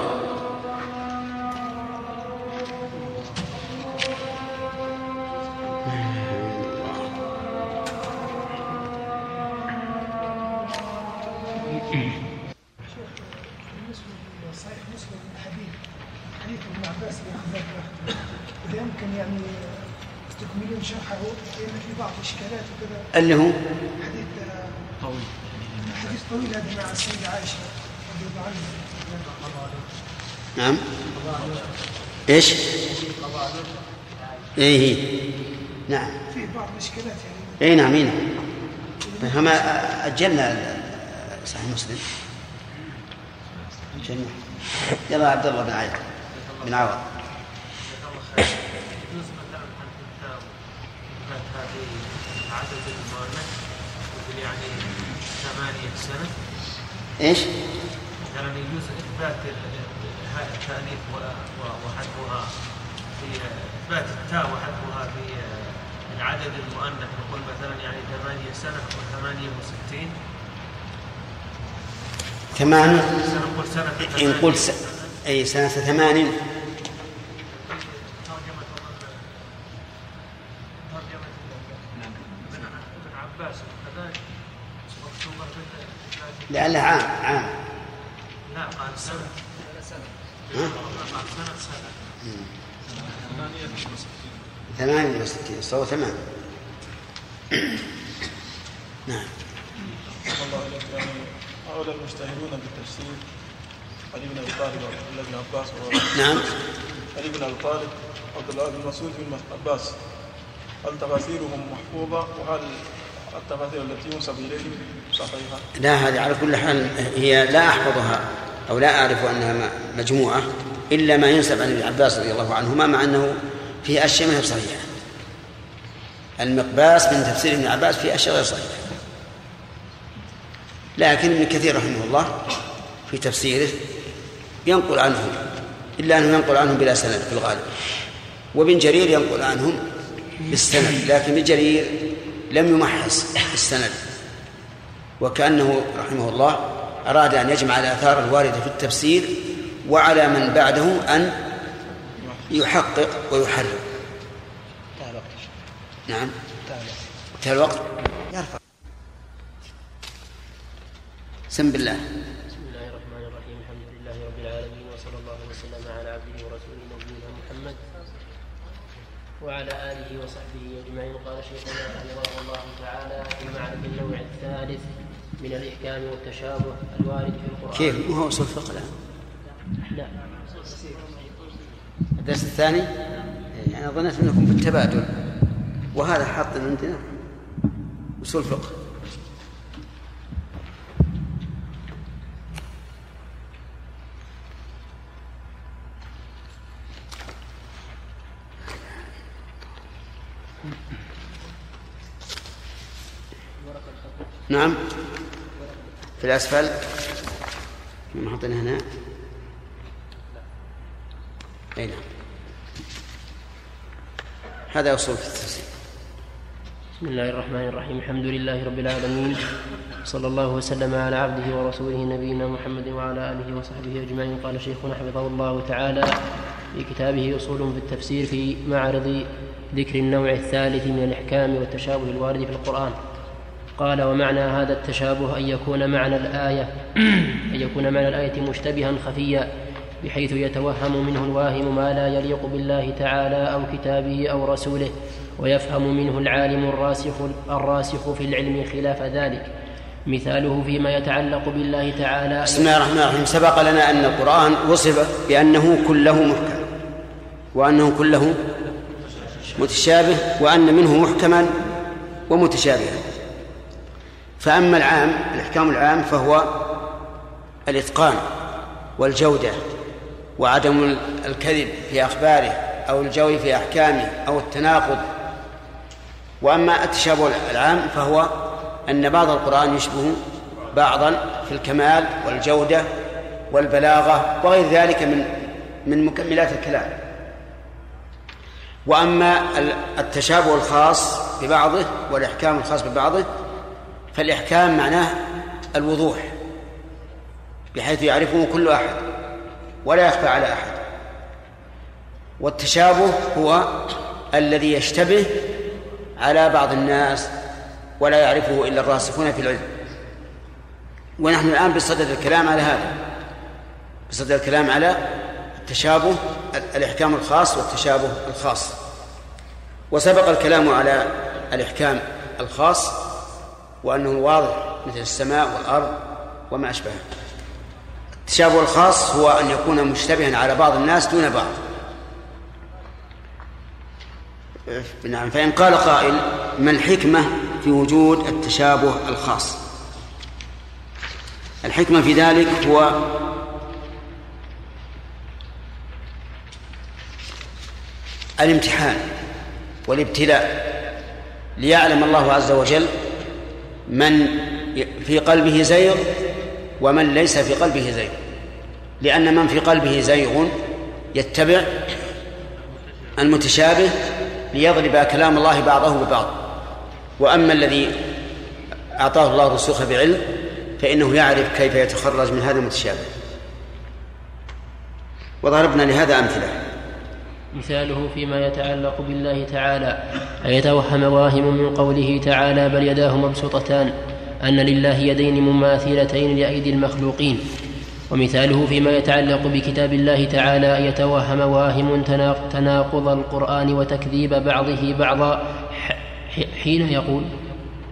Speaker 2: نعم. إيش؟ إيه هي. نعم.
Speaker 18: في بعض الإشكالات يعني
Speaker 2: اي نعم اي نعم. فما أجلنا صحيح مسلم. اجلنا يلا عبد الله بن عيد بن عوض.
Speaker 12: يعني ثمانية سنة
Speaker 2: إيش؟
Speaker 12: مثلا يجوز إثبات التأنيث وحذفها في إثبات التاء وحذفها في العدد المؤنث. نقول مثلا يعني ثمانية سنة أو ثمانية وستين.
Speaker 2: ثمان
Speaker 12: سنة
Speaker 2: إن قلت س... أي سنة ثمان
Speaker 12: ابن عباس كذلك مكتوبة
Speaker 2: لعلها عام عام.
Speaker 12: لا قال سنة.
Speaker 2: ها؟
Speaker 12: قال سنة سنة.
Speaker 2: ثمانية وستين صو ثمان. نعم.
Speaker 4: الله إليك يعني هؤلاء المجتهدون بالتفسير. علي بن أبي طالب وعبد الله بن عباس
Speaker 2: نعم.
Speaker 4: علي بن أبي طالب عبد الله بن مسعود بن عباس هل تفاسيرهم محفوظة؟ وهل التفاسير التي ينسب اليهم صحيحه؟
Speaker 2: لا هذه على كل حال هي لا أحفظها أو لا أعرف أنها مجموعة إلا ما ينسب عن ابن عباس رضي الله عنهما مع أنه في أشياء ما هي بصحيحة. المقباس من تفسير ابن عباس في أشياء غير صحيحة. لكن ابن كثير رحمه الله في تفسيره ينقل عنهم إلا أنه ينقل عنهم بلا سند في الغالب. وابن جرير ينقل عنهم بالسند لكن ابن جرير لم يمحص السند. وكأنه رحمه الله أراد أن يجمع الآثار الواردة في التفسير وعلى من بعده أن يحقق ويحرر. نعم. انتهى الوقت. يرفع. سم بالله
Speaker 1: بسم الله الرحمن الرحيم. الحمد لله رب العالمين وصلى الله وسلم على عبده ورسوله نبينا محمد وعلى آله وصحبه أجمعين. قال شيخنا رحمه الله تعالى في معرفه النوع الثالث من الإحكام والتشابه الوارد في القرآن.
Speaker 2: كيف؟ ما هو أصول الفقه الآن؟
Speaker 1: لا
Speaker 2: الدرس الثاني؟ يعني ظننت أنكم بالتبادل وهذا حاط عندنا؟ أصول فقه نعم. الأسفل. ما حطينا هنا. أي نعم. هذا أصول في التفسير.
Speaker 1: بسم الله الرحمن الرحيم. الحمد لله رب العالمين. صلى الله وسلم على عبده ورسوله نبينا محمد وعلى آله وصحبه أجمعين. قال شيخنا حفظه الله تعالى في كتابه أصول في التفسير في معرض ذكر النوع الثالث من الأحكام والتشابه الوارد في القرآن. قال ومعنى هذا التشابه أن يكون معنى الآية أن يكون معنى الآية مشتبها خفيا بحيث يتوهم منه الواهم ما لا يليق بالله تعالى أو كتابه أو رسوله ويفهم منه العالم الراسخ الراسخ في العلم خلاف ذلك. مثاله فيما يتعلق بالله تعالى.
Speaker 2: بسم الله الرحمن الرحيم. سبق لنا أن القرآن وصف بأنه كله محكم وأنه كله متشابه وأن منه محكما ومتشابها. فأما العام الإحكام العام فهو الإتقان والجودة وعدم الكذب في أخباره أو الجور في أحكامه أو التناقض. وأما التشابه العام فهو أن بعض القرآن يشبه بعضا في الكمال والجودة والبلاغة وغير ذلك من من مكملات الكلام. وأما التشابه الخاص ببعضه والإحكام الخاص ببعضه فالإحكام معناه الوضوح بحيث يعرفه كل أحد ولا يخفى على أحد. والتشابه هو الذي يشتبه على بعض الناس ولا يعرفه إلا الراسخون في العلم. ونحن الآن بصدد الكلام على هذا بصدد الكلام على التشابه الإحكام الخاص والتشابه الخاص. وسبق الكلام على الإحكام الخاص وأنه واضح مثل السماء والأرض وما أشبهه. التشابه الخاص هو أن يكون مشتبها على بعض الناس دون بعض. نعم فإن قال قائل ما الحكمة في وجود التشابه الخاص؟ الحكمة في ذلك هو الامتحان والابتلاء. ليعلم الله عز وجل من في قلبه زيغ ومن ليس في قلبه زيغ. لأن من في قلبه زيغ يتبع المتشابه ليضرب كلام الله بعضه ببعض. وأما الذي أعطاه الله الرسوخ بعلم فإنه يعرف كيف يتخرج من هذا المتشابه. وضربنا لهذا أمثلة.
Speaker 1: مثاله فيما يتعلق بالله تعالى أن يتوهم واهم من قوله تعالى بل يداه مبسوطتان أن لله يدين مماثلتين لأيدي المخلوقين. ومثاله فيما يتعلق بكتاب الله تعالى أن يتوهم واهم تناقض القرآن وتكذيب بعضه بعضا. حين يقول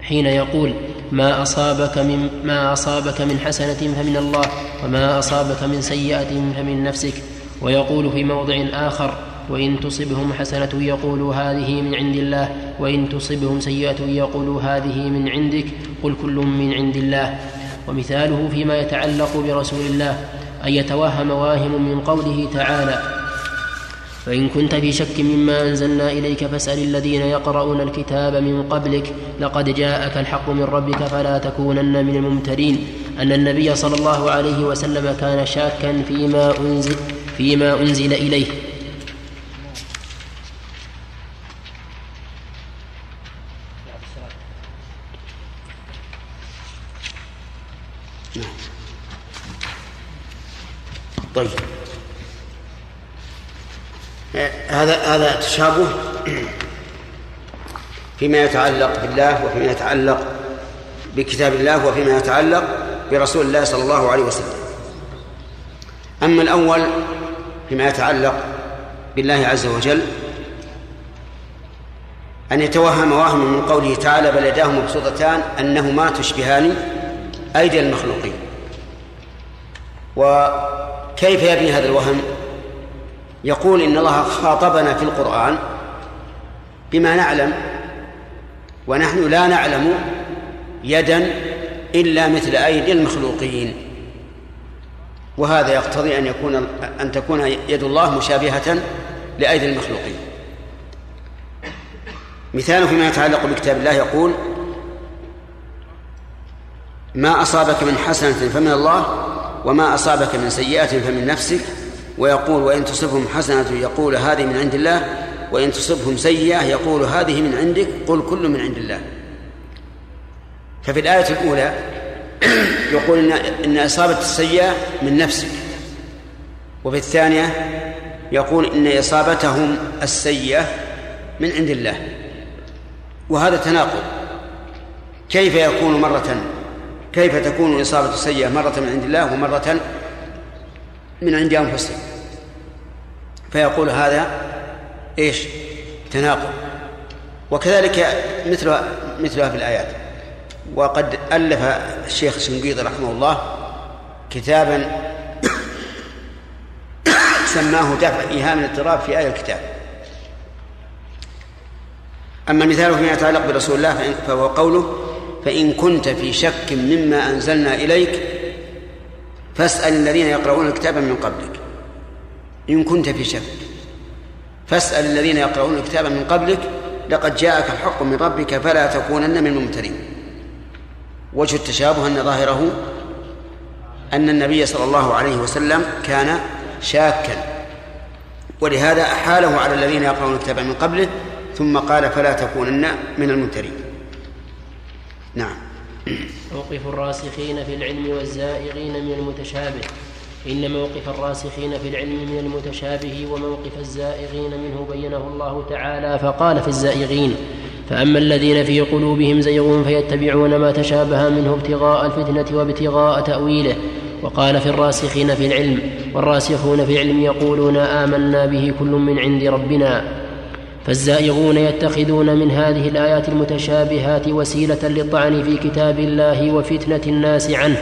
Speaker 1: حين يقول ما أصابك من ما أصابك من حسنة فمن الله وما أصابك من سيئة فمن نفسك. ويقول في موضع آخر وإن تصبهم حسنة يقول هذه من عند الله وإن تصبهم سيئة يقول هذه من عندك قل كل من عند الله. ومثاله فيما يتعلق برسول الله أن يتوهم واهم من قوله تعالى فإن كنت في شك مما أنزلنا إليك فاسأل الذين يقرؤون الكتاب من قبلك لقد جاءك الحق من ربك فلا تكونن من الممترين. أن النبي صلى الله عليه وسلم كان شاكا فيما أنزل فيما أنزل إليه
Speaker 2: طيب هذا هذا تشابه فيما يتعلق بالله وفيما يتعلق بكتاب الله وفيما يتعلق برسول الله صلى الله عليه وسلم. أما الأول فيما يتعلق بالله عز وجل أن يتوهم واهم من قوله تعالى بل يداه مبسوطتان أنهما تشبهان أيدي المخلوقين. وكيف يبني هذا الوهم؟ يقول إن الله خاطبنا في القرآن بما نعلم ونحن لا نعلم يدا إلا مثل أيدي المخلوقين. وهذا يقتضي أن يكون أن تكون يد الله مشابهة لأيدي المخلوقين. مثال فيما يتعلق بكتاب الله يقول ما أصابك من حسنة فمن الله وما أصابك من سيئة فمن نفسك ويقول وإن تصبهم حسنة يقول هذه من عند الله وإن تصبهم سيئة يقول هذه من عندك قل كل من عند الله. ففي الآية الأولى يقول إن, إن إصابة السيئة من نفسك. وفي الثانية يقول إن إصابتهم السيئة من عند الله. وهذا تناقض. كيف يكون مرة؟ كيف تكون إصابة السيئة مرة من عند الله ومرة من عند أنفسهم. فيقول هذا إيش؟ تناقض. وكذلك مثلها مثلها في الآيات. وقد ألف الشيخ الشنقيطي رحمه الله كتابا سماه دفع إيهام الاضطراب في آية الكتاب. أما المثال فيما يتعلق برسول الله فهو قوله فإن كنت في شك مما أنزلنا إليك فاسأل الذين يقرؤون الكتاب من قبلك. إن كنت في شك. فاسأل الذين يقرؤون الكتاب من قبلك لقد جاءك الحق من ربك فلا تكونن من الممترين. وجه التشابه أن ظاهره أن النبي صلى الله عليه وسلم كان شاكا. ولهذا أحاله على الذين يقرؤون الكتاب من قبله ثم قال فلا تكونن من الممترين. نعم.
Speaker 1: موقف الراسخين في العلم والزائغين من المتشابه. إن موقف الراسخين في العلم من المتشابه وموقف الزائغين منه بينه الله تعالى فقال في الزائغين فأما الذين في قلوبهم زيغ فيتبعون ما تشابه منه ابتغاء الفتنة وابتغاء تأويله. وقال في الراسخين في العلم والراسخون في العلم يقولون آمنا به كل من عند ربنا. فالزائغون يتخذون من هذه الآيات المتشابهات وسيلة للطعن في كتاب الله وفتنة الناس عنه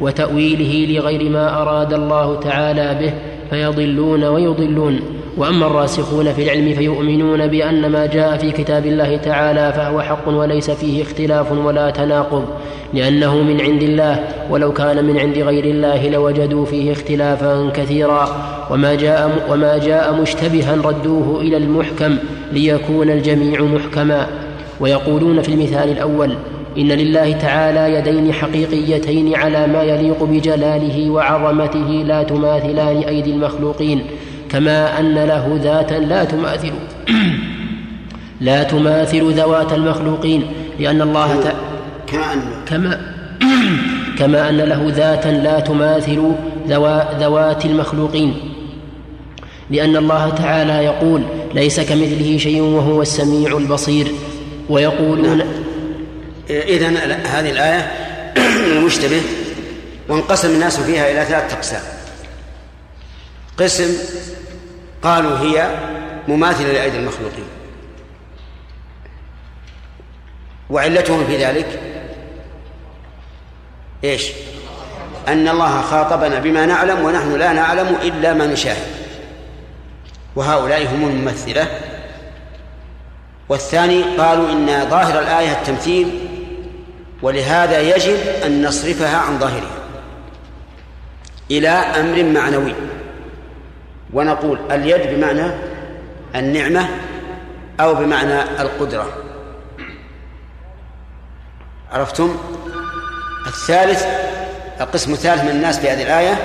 Speaker 1: وتأويله لغير ما أراد الله تعالى به فيضلون ويضلون. وأما الراسخون في العلم فيؤمنون بأن ما جاء في كتاب الله تعالى فهو حق وليس فيه اختلاف ولا تناقض لأنه من عند الله ولو كان من عند غير الله لوجدوا فيه اختلافا كثيرا. وما جاء وما جاء مشتبها ردوه إلى المحكم ليكون الجميع محكما. ويقولون في المثال الأول إن لله تعالى يدين حقيقيتين على ما يليق بجلاله وعظمته لا تماثلان أيدي المخلوقين كما أن له ذاتا لا تماثل لا تماثل ذوات المخلوقين لأن الله ت...
Speaker 2: كما أن
Speaker 1: كما أن له ذاتا لا تماثل ذوا... ذوات المخلوقين لأن الله تعالى يقول ليس كمثله شيء وهو السميع البصير. ويقولون
Speaker 2: إذا هذه الآية المشتبه وانقسم الناس فيها إلى ثلاثة أقسام. قسم قالوا هي مماثلة لأيدي المخلوقين. وعلتهم في ذلك إيش؟ أن الله خاطبنا بما نعلم ونحن لا نعلم إلا ما نشاهد. وهؤلاء هم الممثلة. والثاني قالوا إن ظاهر الآية التمثيل ولهذا يجب أن نصرفها عن ظاهرها إلى أمر معنوي. ونقول اليد بمعنى النعمة أو بمعنى القدرة. عرفتم؟ الثالث القسم الثالث من الناس في هذه الآية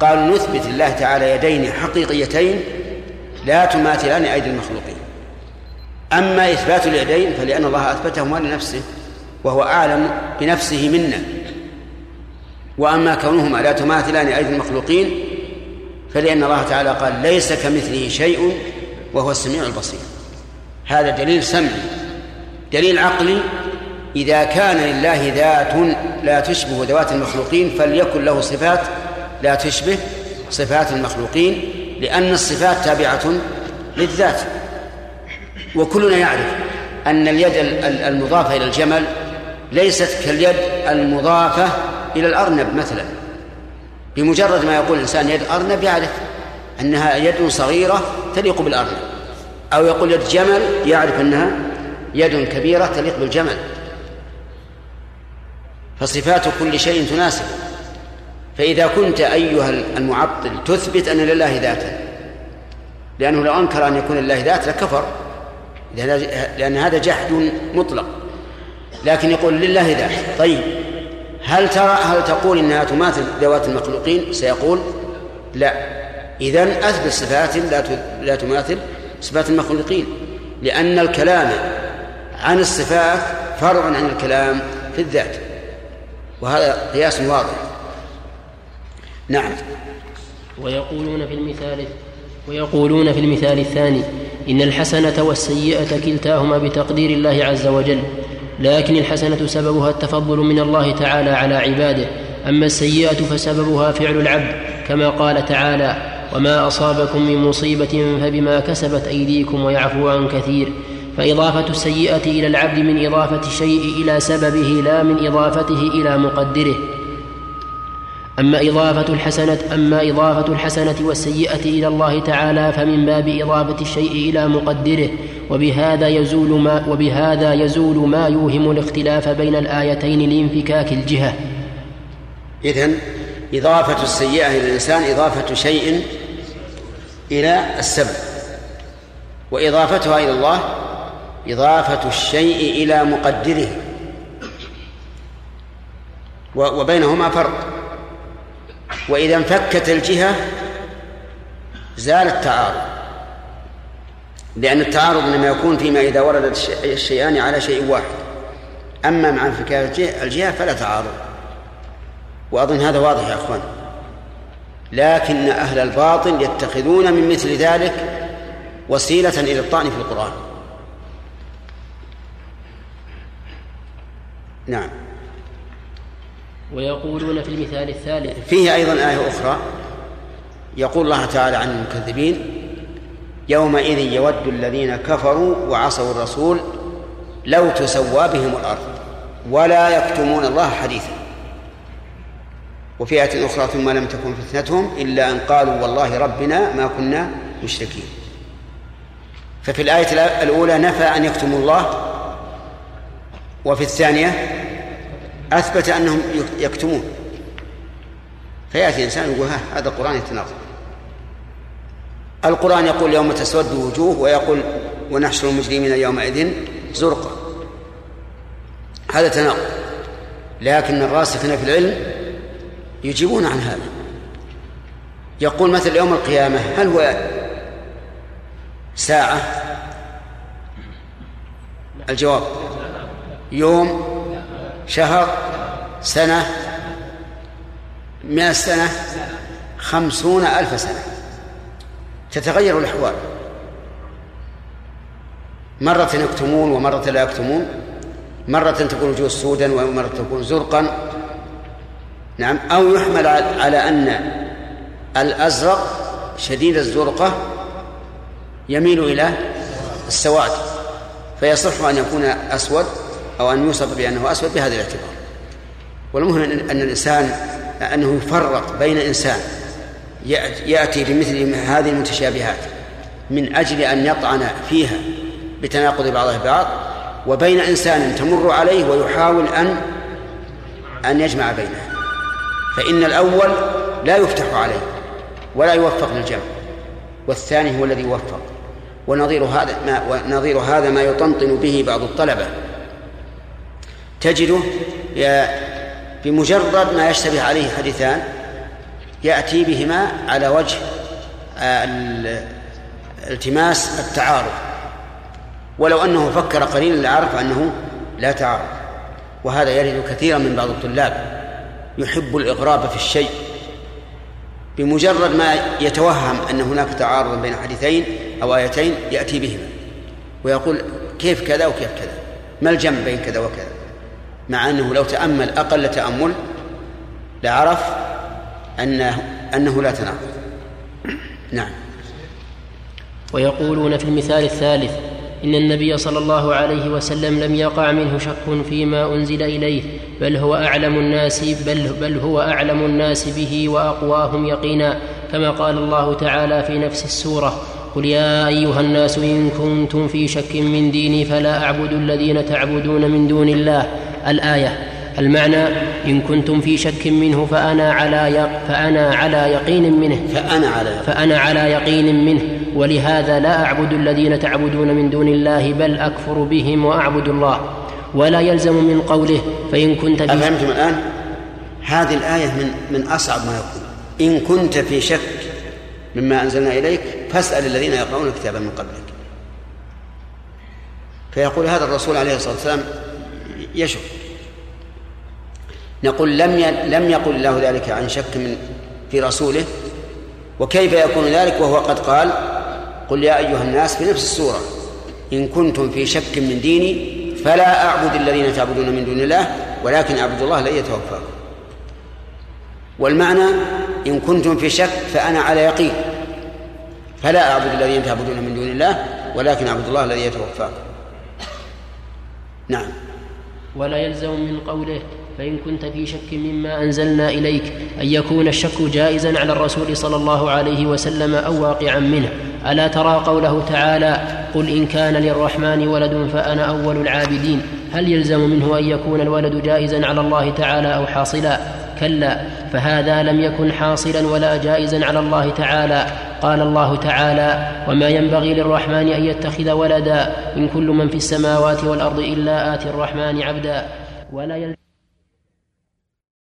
Speaker 2: قالوا نثبت الله تعالى يدين حقيقيتين لا تماثلان أيدي المخلوقين. أما إثبات اليدين فلأن الله أثبتهما لنفسه وهو أعلم بنفسه منا. وأما كونهما لا تماثلان أيدي المخلوقين فلأن الله تعالى قال ليس كمثله شيء وهو السميع البصير. هذا دليل سمعي. دليل عقلي إذا كان لله ذات لا تشبه ذوات المخلوقين فليكن له صفات لا تشبه صفات المخلوقين. لأن الصفات تابعة للذات. وكلنا يعرف أن اليد المضافة إلى الجمل ليست كاليد المضافة إلى الأرنب مثلا. بمجرد ما يقول الإنسان يد أرنب يعرف أنها يد صغيرة تليق بالأرنب. أو يقول يد جمل يعرف أنها يد كبيرة تليق بالجمل. فصفات كل شيء تناسب. فإذا كنت أيها المعطل تثبت أن لله ذاتا لأنه لو أنكر أن يكون لله ذات لكفر لأن هذا جحد مطلق. لكن يقول لله ذات. طيب هل ترى هل تقول إنها تماثل ذوات المخلوقين؟ سيقول لا. اذا أثبت صفات لا لا تماثل صفات المخلوقين لأن الكلام عن الصفات فرع عن الكلام في الذات. وهذا قياس واضح. نعم.
Speaker 1: ويقولون في المثال ويقولون في المثال الثاني إن الحسنة والسيئة كلتاهما بتقدير الله عز وجل لكن الحسنة سببها التفضل من الله تعالى على عباده أما السيئة فسببها فعل العبد كما قال تعالى وما أصابكم من مصيبة فبما كسبت أيديكم ويعفو عن كثير فإضافة السيئة إلى العبد من إضافة الشيء إلى سببه لا من إضافته إلى مقدره. أما إضافة الحسنة أما إضافة الحسنة والسيئة إلى الله تعالى فمن باب إضافة الشيء إلى مقدره. وبهذا يزول ما وبهذا يزول ما يوهم الاختلاف بين الآيتين لانفكاك الجهة.
Speaker 2: إذن إضافة السيئة إلى الإنسان إضافة شيء إلى السبب. وإضافتها إلى الله إضافة الشيء إلى مقدره. وبينهما فرق. وإذا انفكت الجهة زال التعارض. لأن التعارض إنما يكون فيما إذا ورد الشيئان على شيء واحد. أما مع انفكاك الجهة فلا تعارض. وأظن هذا واضح يا أخوان. لكن أهل الباطل يتخذون من مثل ذلك وسيلة إلى الطعن في القرآن. نعم.
Speaker 1: ويقولون في المثال الثالث.
Speaker 2: فيه أيضا آية أخرى يقول الله تعالى عن المكذبين يومئذ يود الذين كفروا وعصوا الرسول لو تسوى بهم الأرض ولا يكتمون الله حديثا. وفي آية أخرى ثم لم تكن فتنتهم إلا أن قالوا والله ربنا ما كنا مشركين. ففي الآية الأولى نفى أن يكتموا الله وفي الثانية أثبت أنهم يكتمون. فيأتي إنسان يقول ها هذا القرآن يتناقض. القرآن يقول يوم تسود وجوه ويقول ونحشر المجرمين يومئذ زرقا. هذا تناقض. لكن الراسخين في العلم يجيبون عن هذا. يقول مثل يوم القيامة هل هو ساعة؟ الجواب يوم شهر سنة مئة سنة خمسون ألف سنة. تتغير الأحوال. مرة يكتمون ومرة لا يكتمون. مرة تكون الوجوه سودا ومرة تكون زرقا. نعم. أو يحمل على أن الأزرق شديد الزرقة يميل إلى السواد فيصح أن يكون أسود. أو أن يوصف بأنه أسود بهذا الاعتبار. والمهم أن الإنسان أنه يفرق بين إنسان يأتي بمثل هذه المتشابهات من أجل أن يطعن فيها بتناقض بعضها بعض وبين إنسان تمر عليه ويحاول أن أن يجمع بينها فإن الأول لا يفتح عليه ولا يوفق للجمع والثاني هو الذي يوفق ونظير هذا ما ونظير هذا ما يطنطن به بعض الطلبة. تجده بمجرد ما يشتبه عليه حديثان يأتي بهما على وجه آه، التماس التعارض. ولو أنه فكر قليلا لعرف أنه لا تعارض. وهذا يرد كثيرا من بعض الطلاب. يحب الإغراب في الشيء. بمجرد ما يتوهم أن هناك تعارض بين حديثين أو آيتين يأتي بهما. ويقول كيف كذا وكيف كذا. ما الجمع بين كذا وكذا؟ مع أنه لو تأمل أقل تأمل لعرف أنه أنه لا تناقض نعم.
Speaker 1: ويقولون في المثال الثالث إن النبي صلى الله عليه وسلم لم يقع منه شك فيما أنزل إليه بل هو أعلم الناس بل, بل هو أعلم الناس به وأقواهم يقينا كما قال الله تعالى في نفس السورة قل يا أيها الناس إن كنتم في شك من ديني فلا أعبد الذين تعبدون من دون الله الآية. المعنى إن كنتم في شك منه فأنا على فأنا على يقين منه.
Speaker 2: فأنا على
Speaker 1: فأنا على يقين منه. ولهذا لا أعبد الذين تعبدون من دون الله بل أكفر بهم وأعبد الله. ولا يلزم من قوله فإن كنت
Speaker 2: في أفهمتم الآن؟ هذه الآية من من أصعب ما يكون. إن كنت في شك مما أنزلنا إليك فاسأل الذين يقرؤون الكتاب من قبلك. فيقول هذا الرسول عليه الصلاة والسلام يشك. نقول لم لم يقل الله ذلك عن شك من في رسوله وكيف يكون ذلك؟ وهو قد قال قل يا أيها الناس في نفس السورة إن كنتم في شك من ديني فلا أعبد الذين تعبدون من دون الله ولكن أعبد الله الذي يتوفاكم. والمعنى إن كنتم في شك فأنا على يقين. فلا أعبد الذين تعبدون من دون الله ولكن أعبد الله الذي يتوفاكم. نعم.
Speaker 1: ولا يلزم من قوله فإن كنت في شك مما أنزلنا إليك أن يكون الشك جائزا على الرسول صلى الله عليه وسلم أو واقعا منه. ألا ترى قوله تعالى قل إن كان للرحمن ولد فأنا أول العابدين؟ هل يلزم منه أن يكون الولد جائزا على الله تعالى أو حاصلا؟ كلا فهذا لم يكن حاصلا ولا جائزا على الله تعالى. قال الله تعالى وما ينبغي للرحمن أن يتخذ ولدا إن كل من في السماوات والأرض إلا اتي الرحمن عبدا. ولا يلزم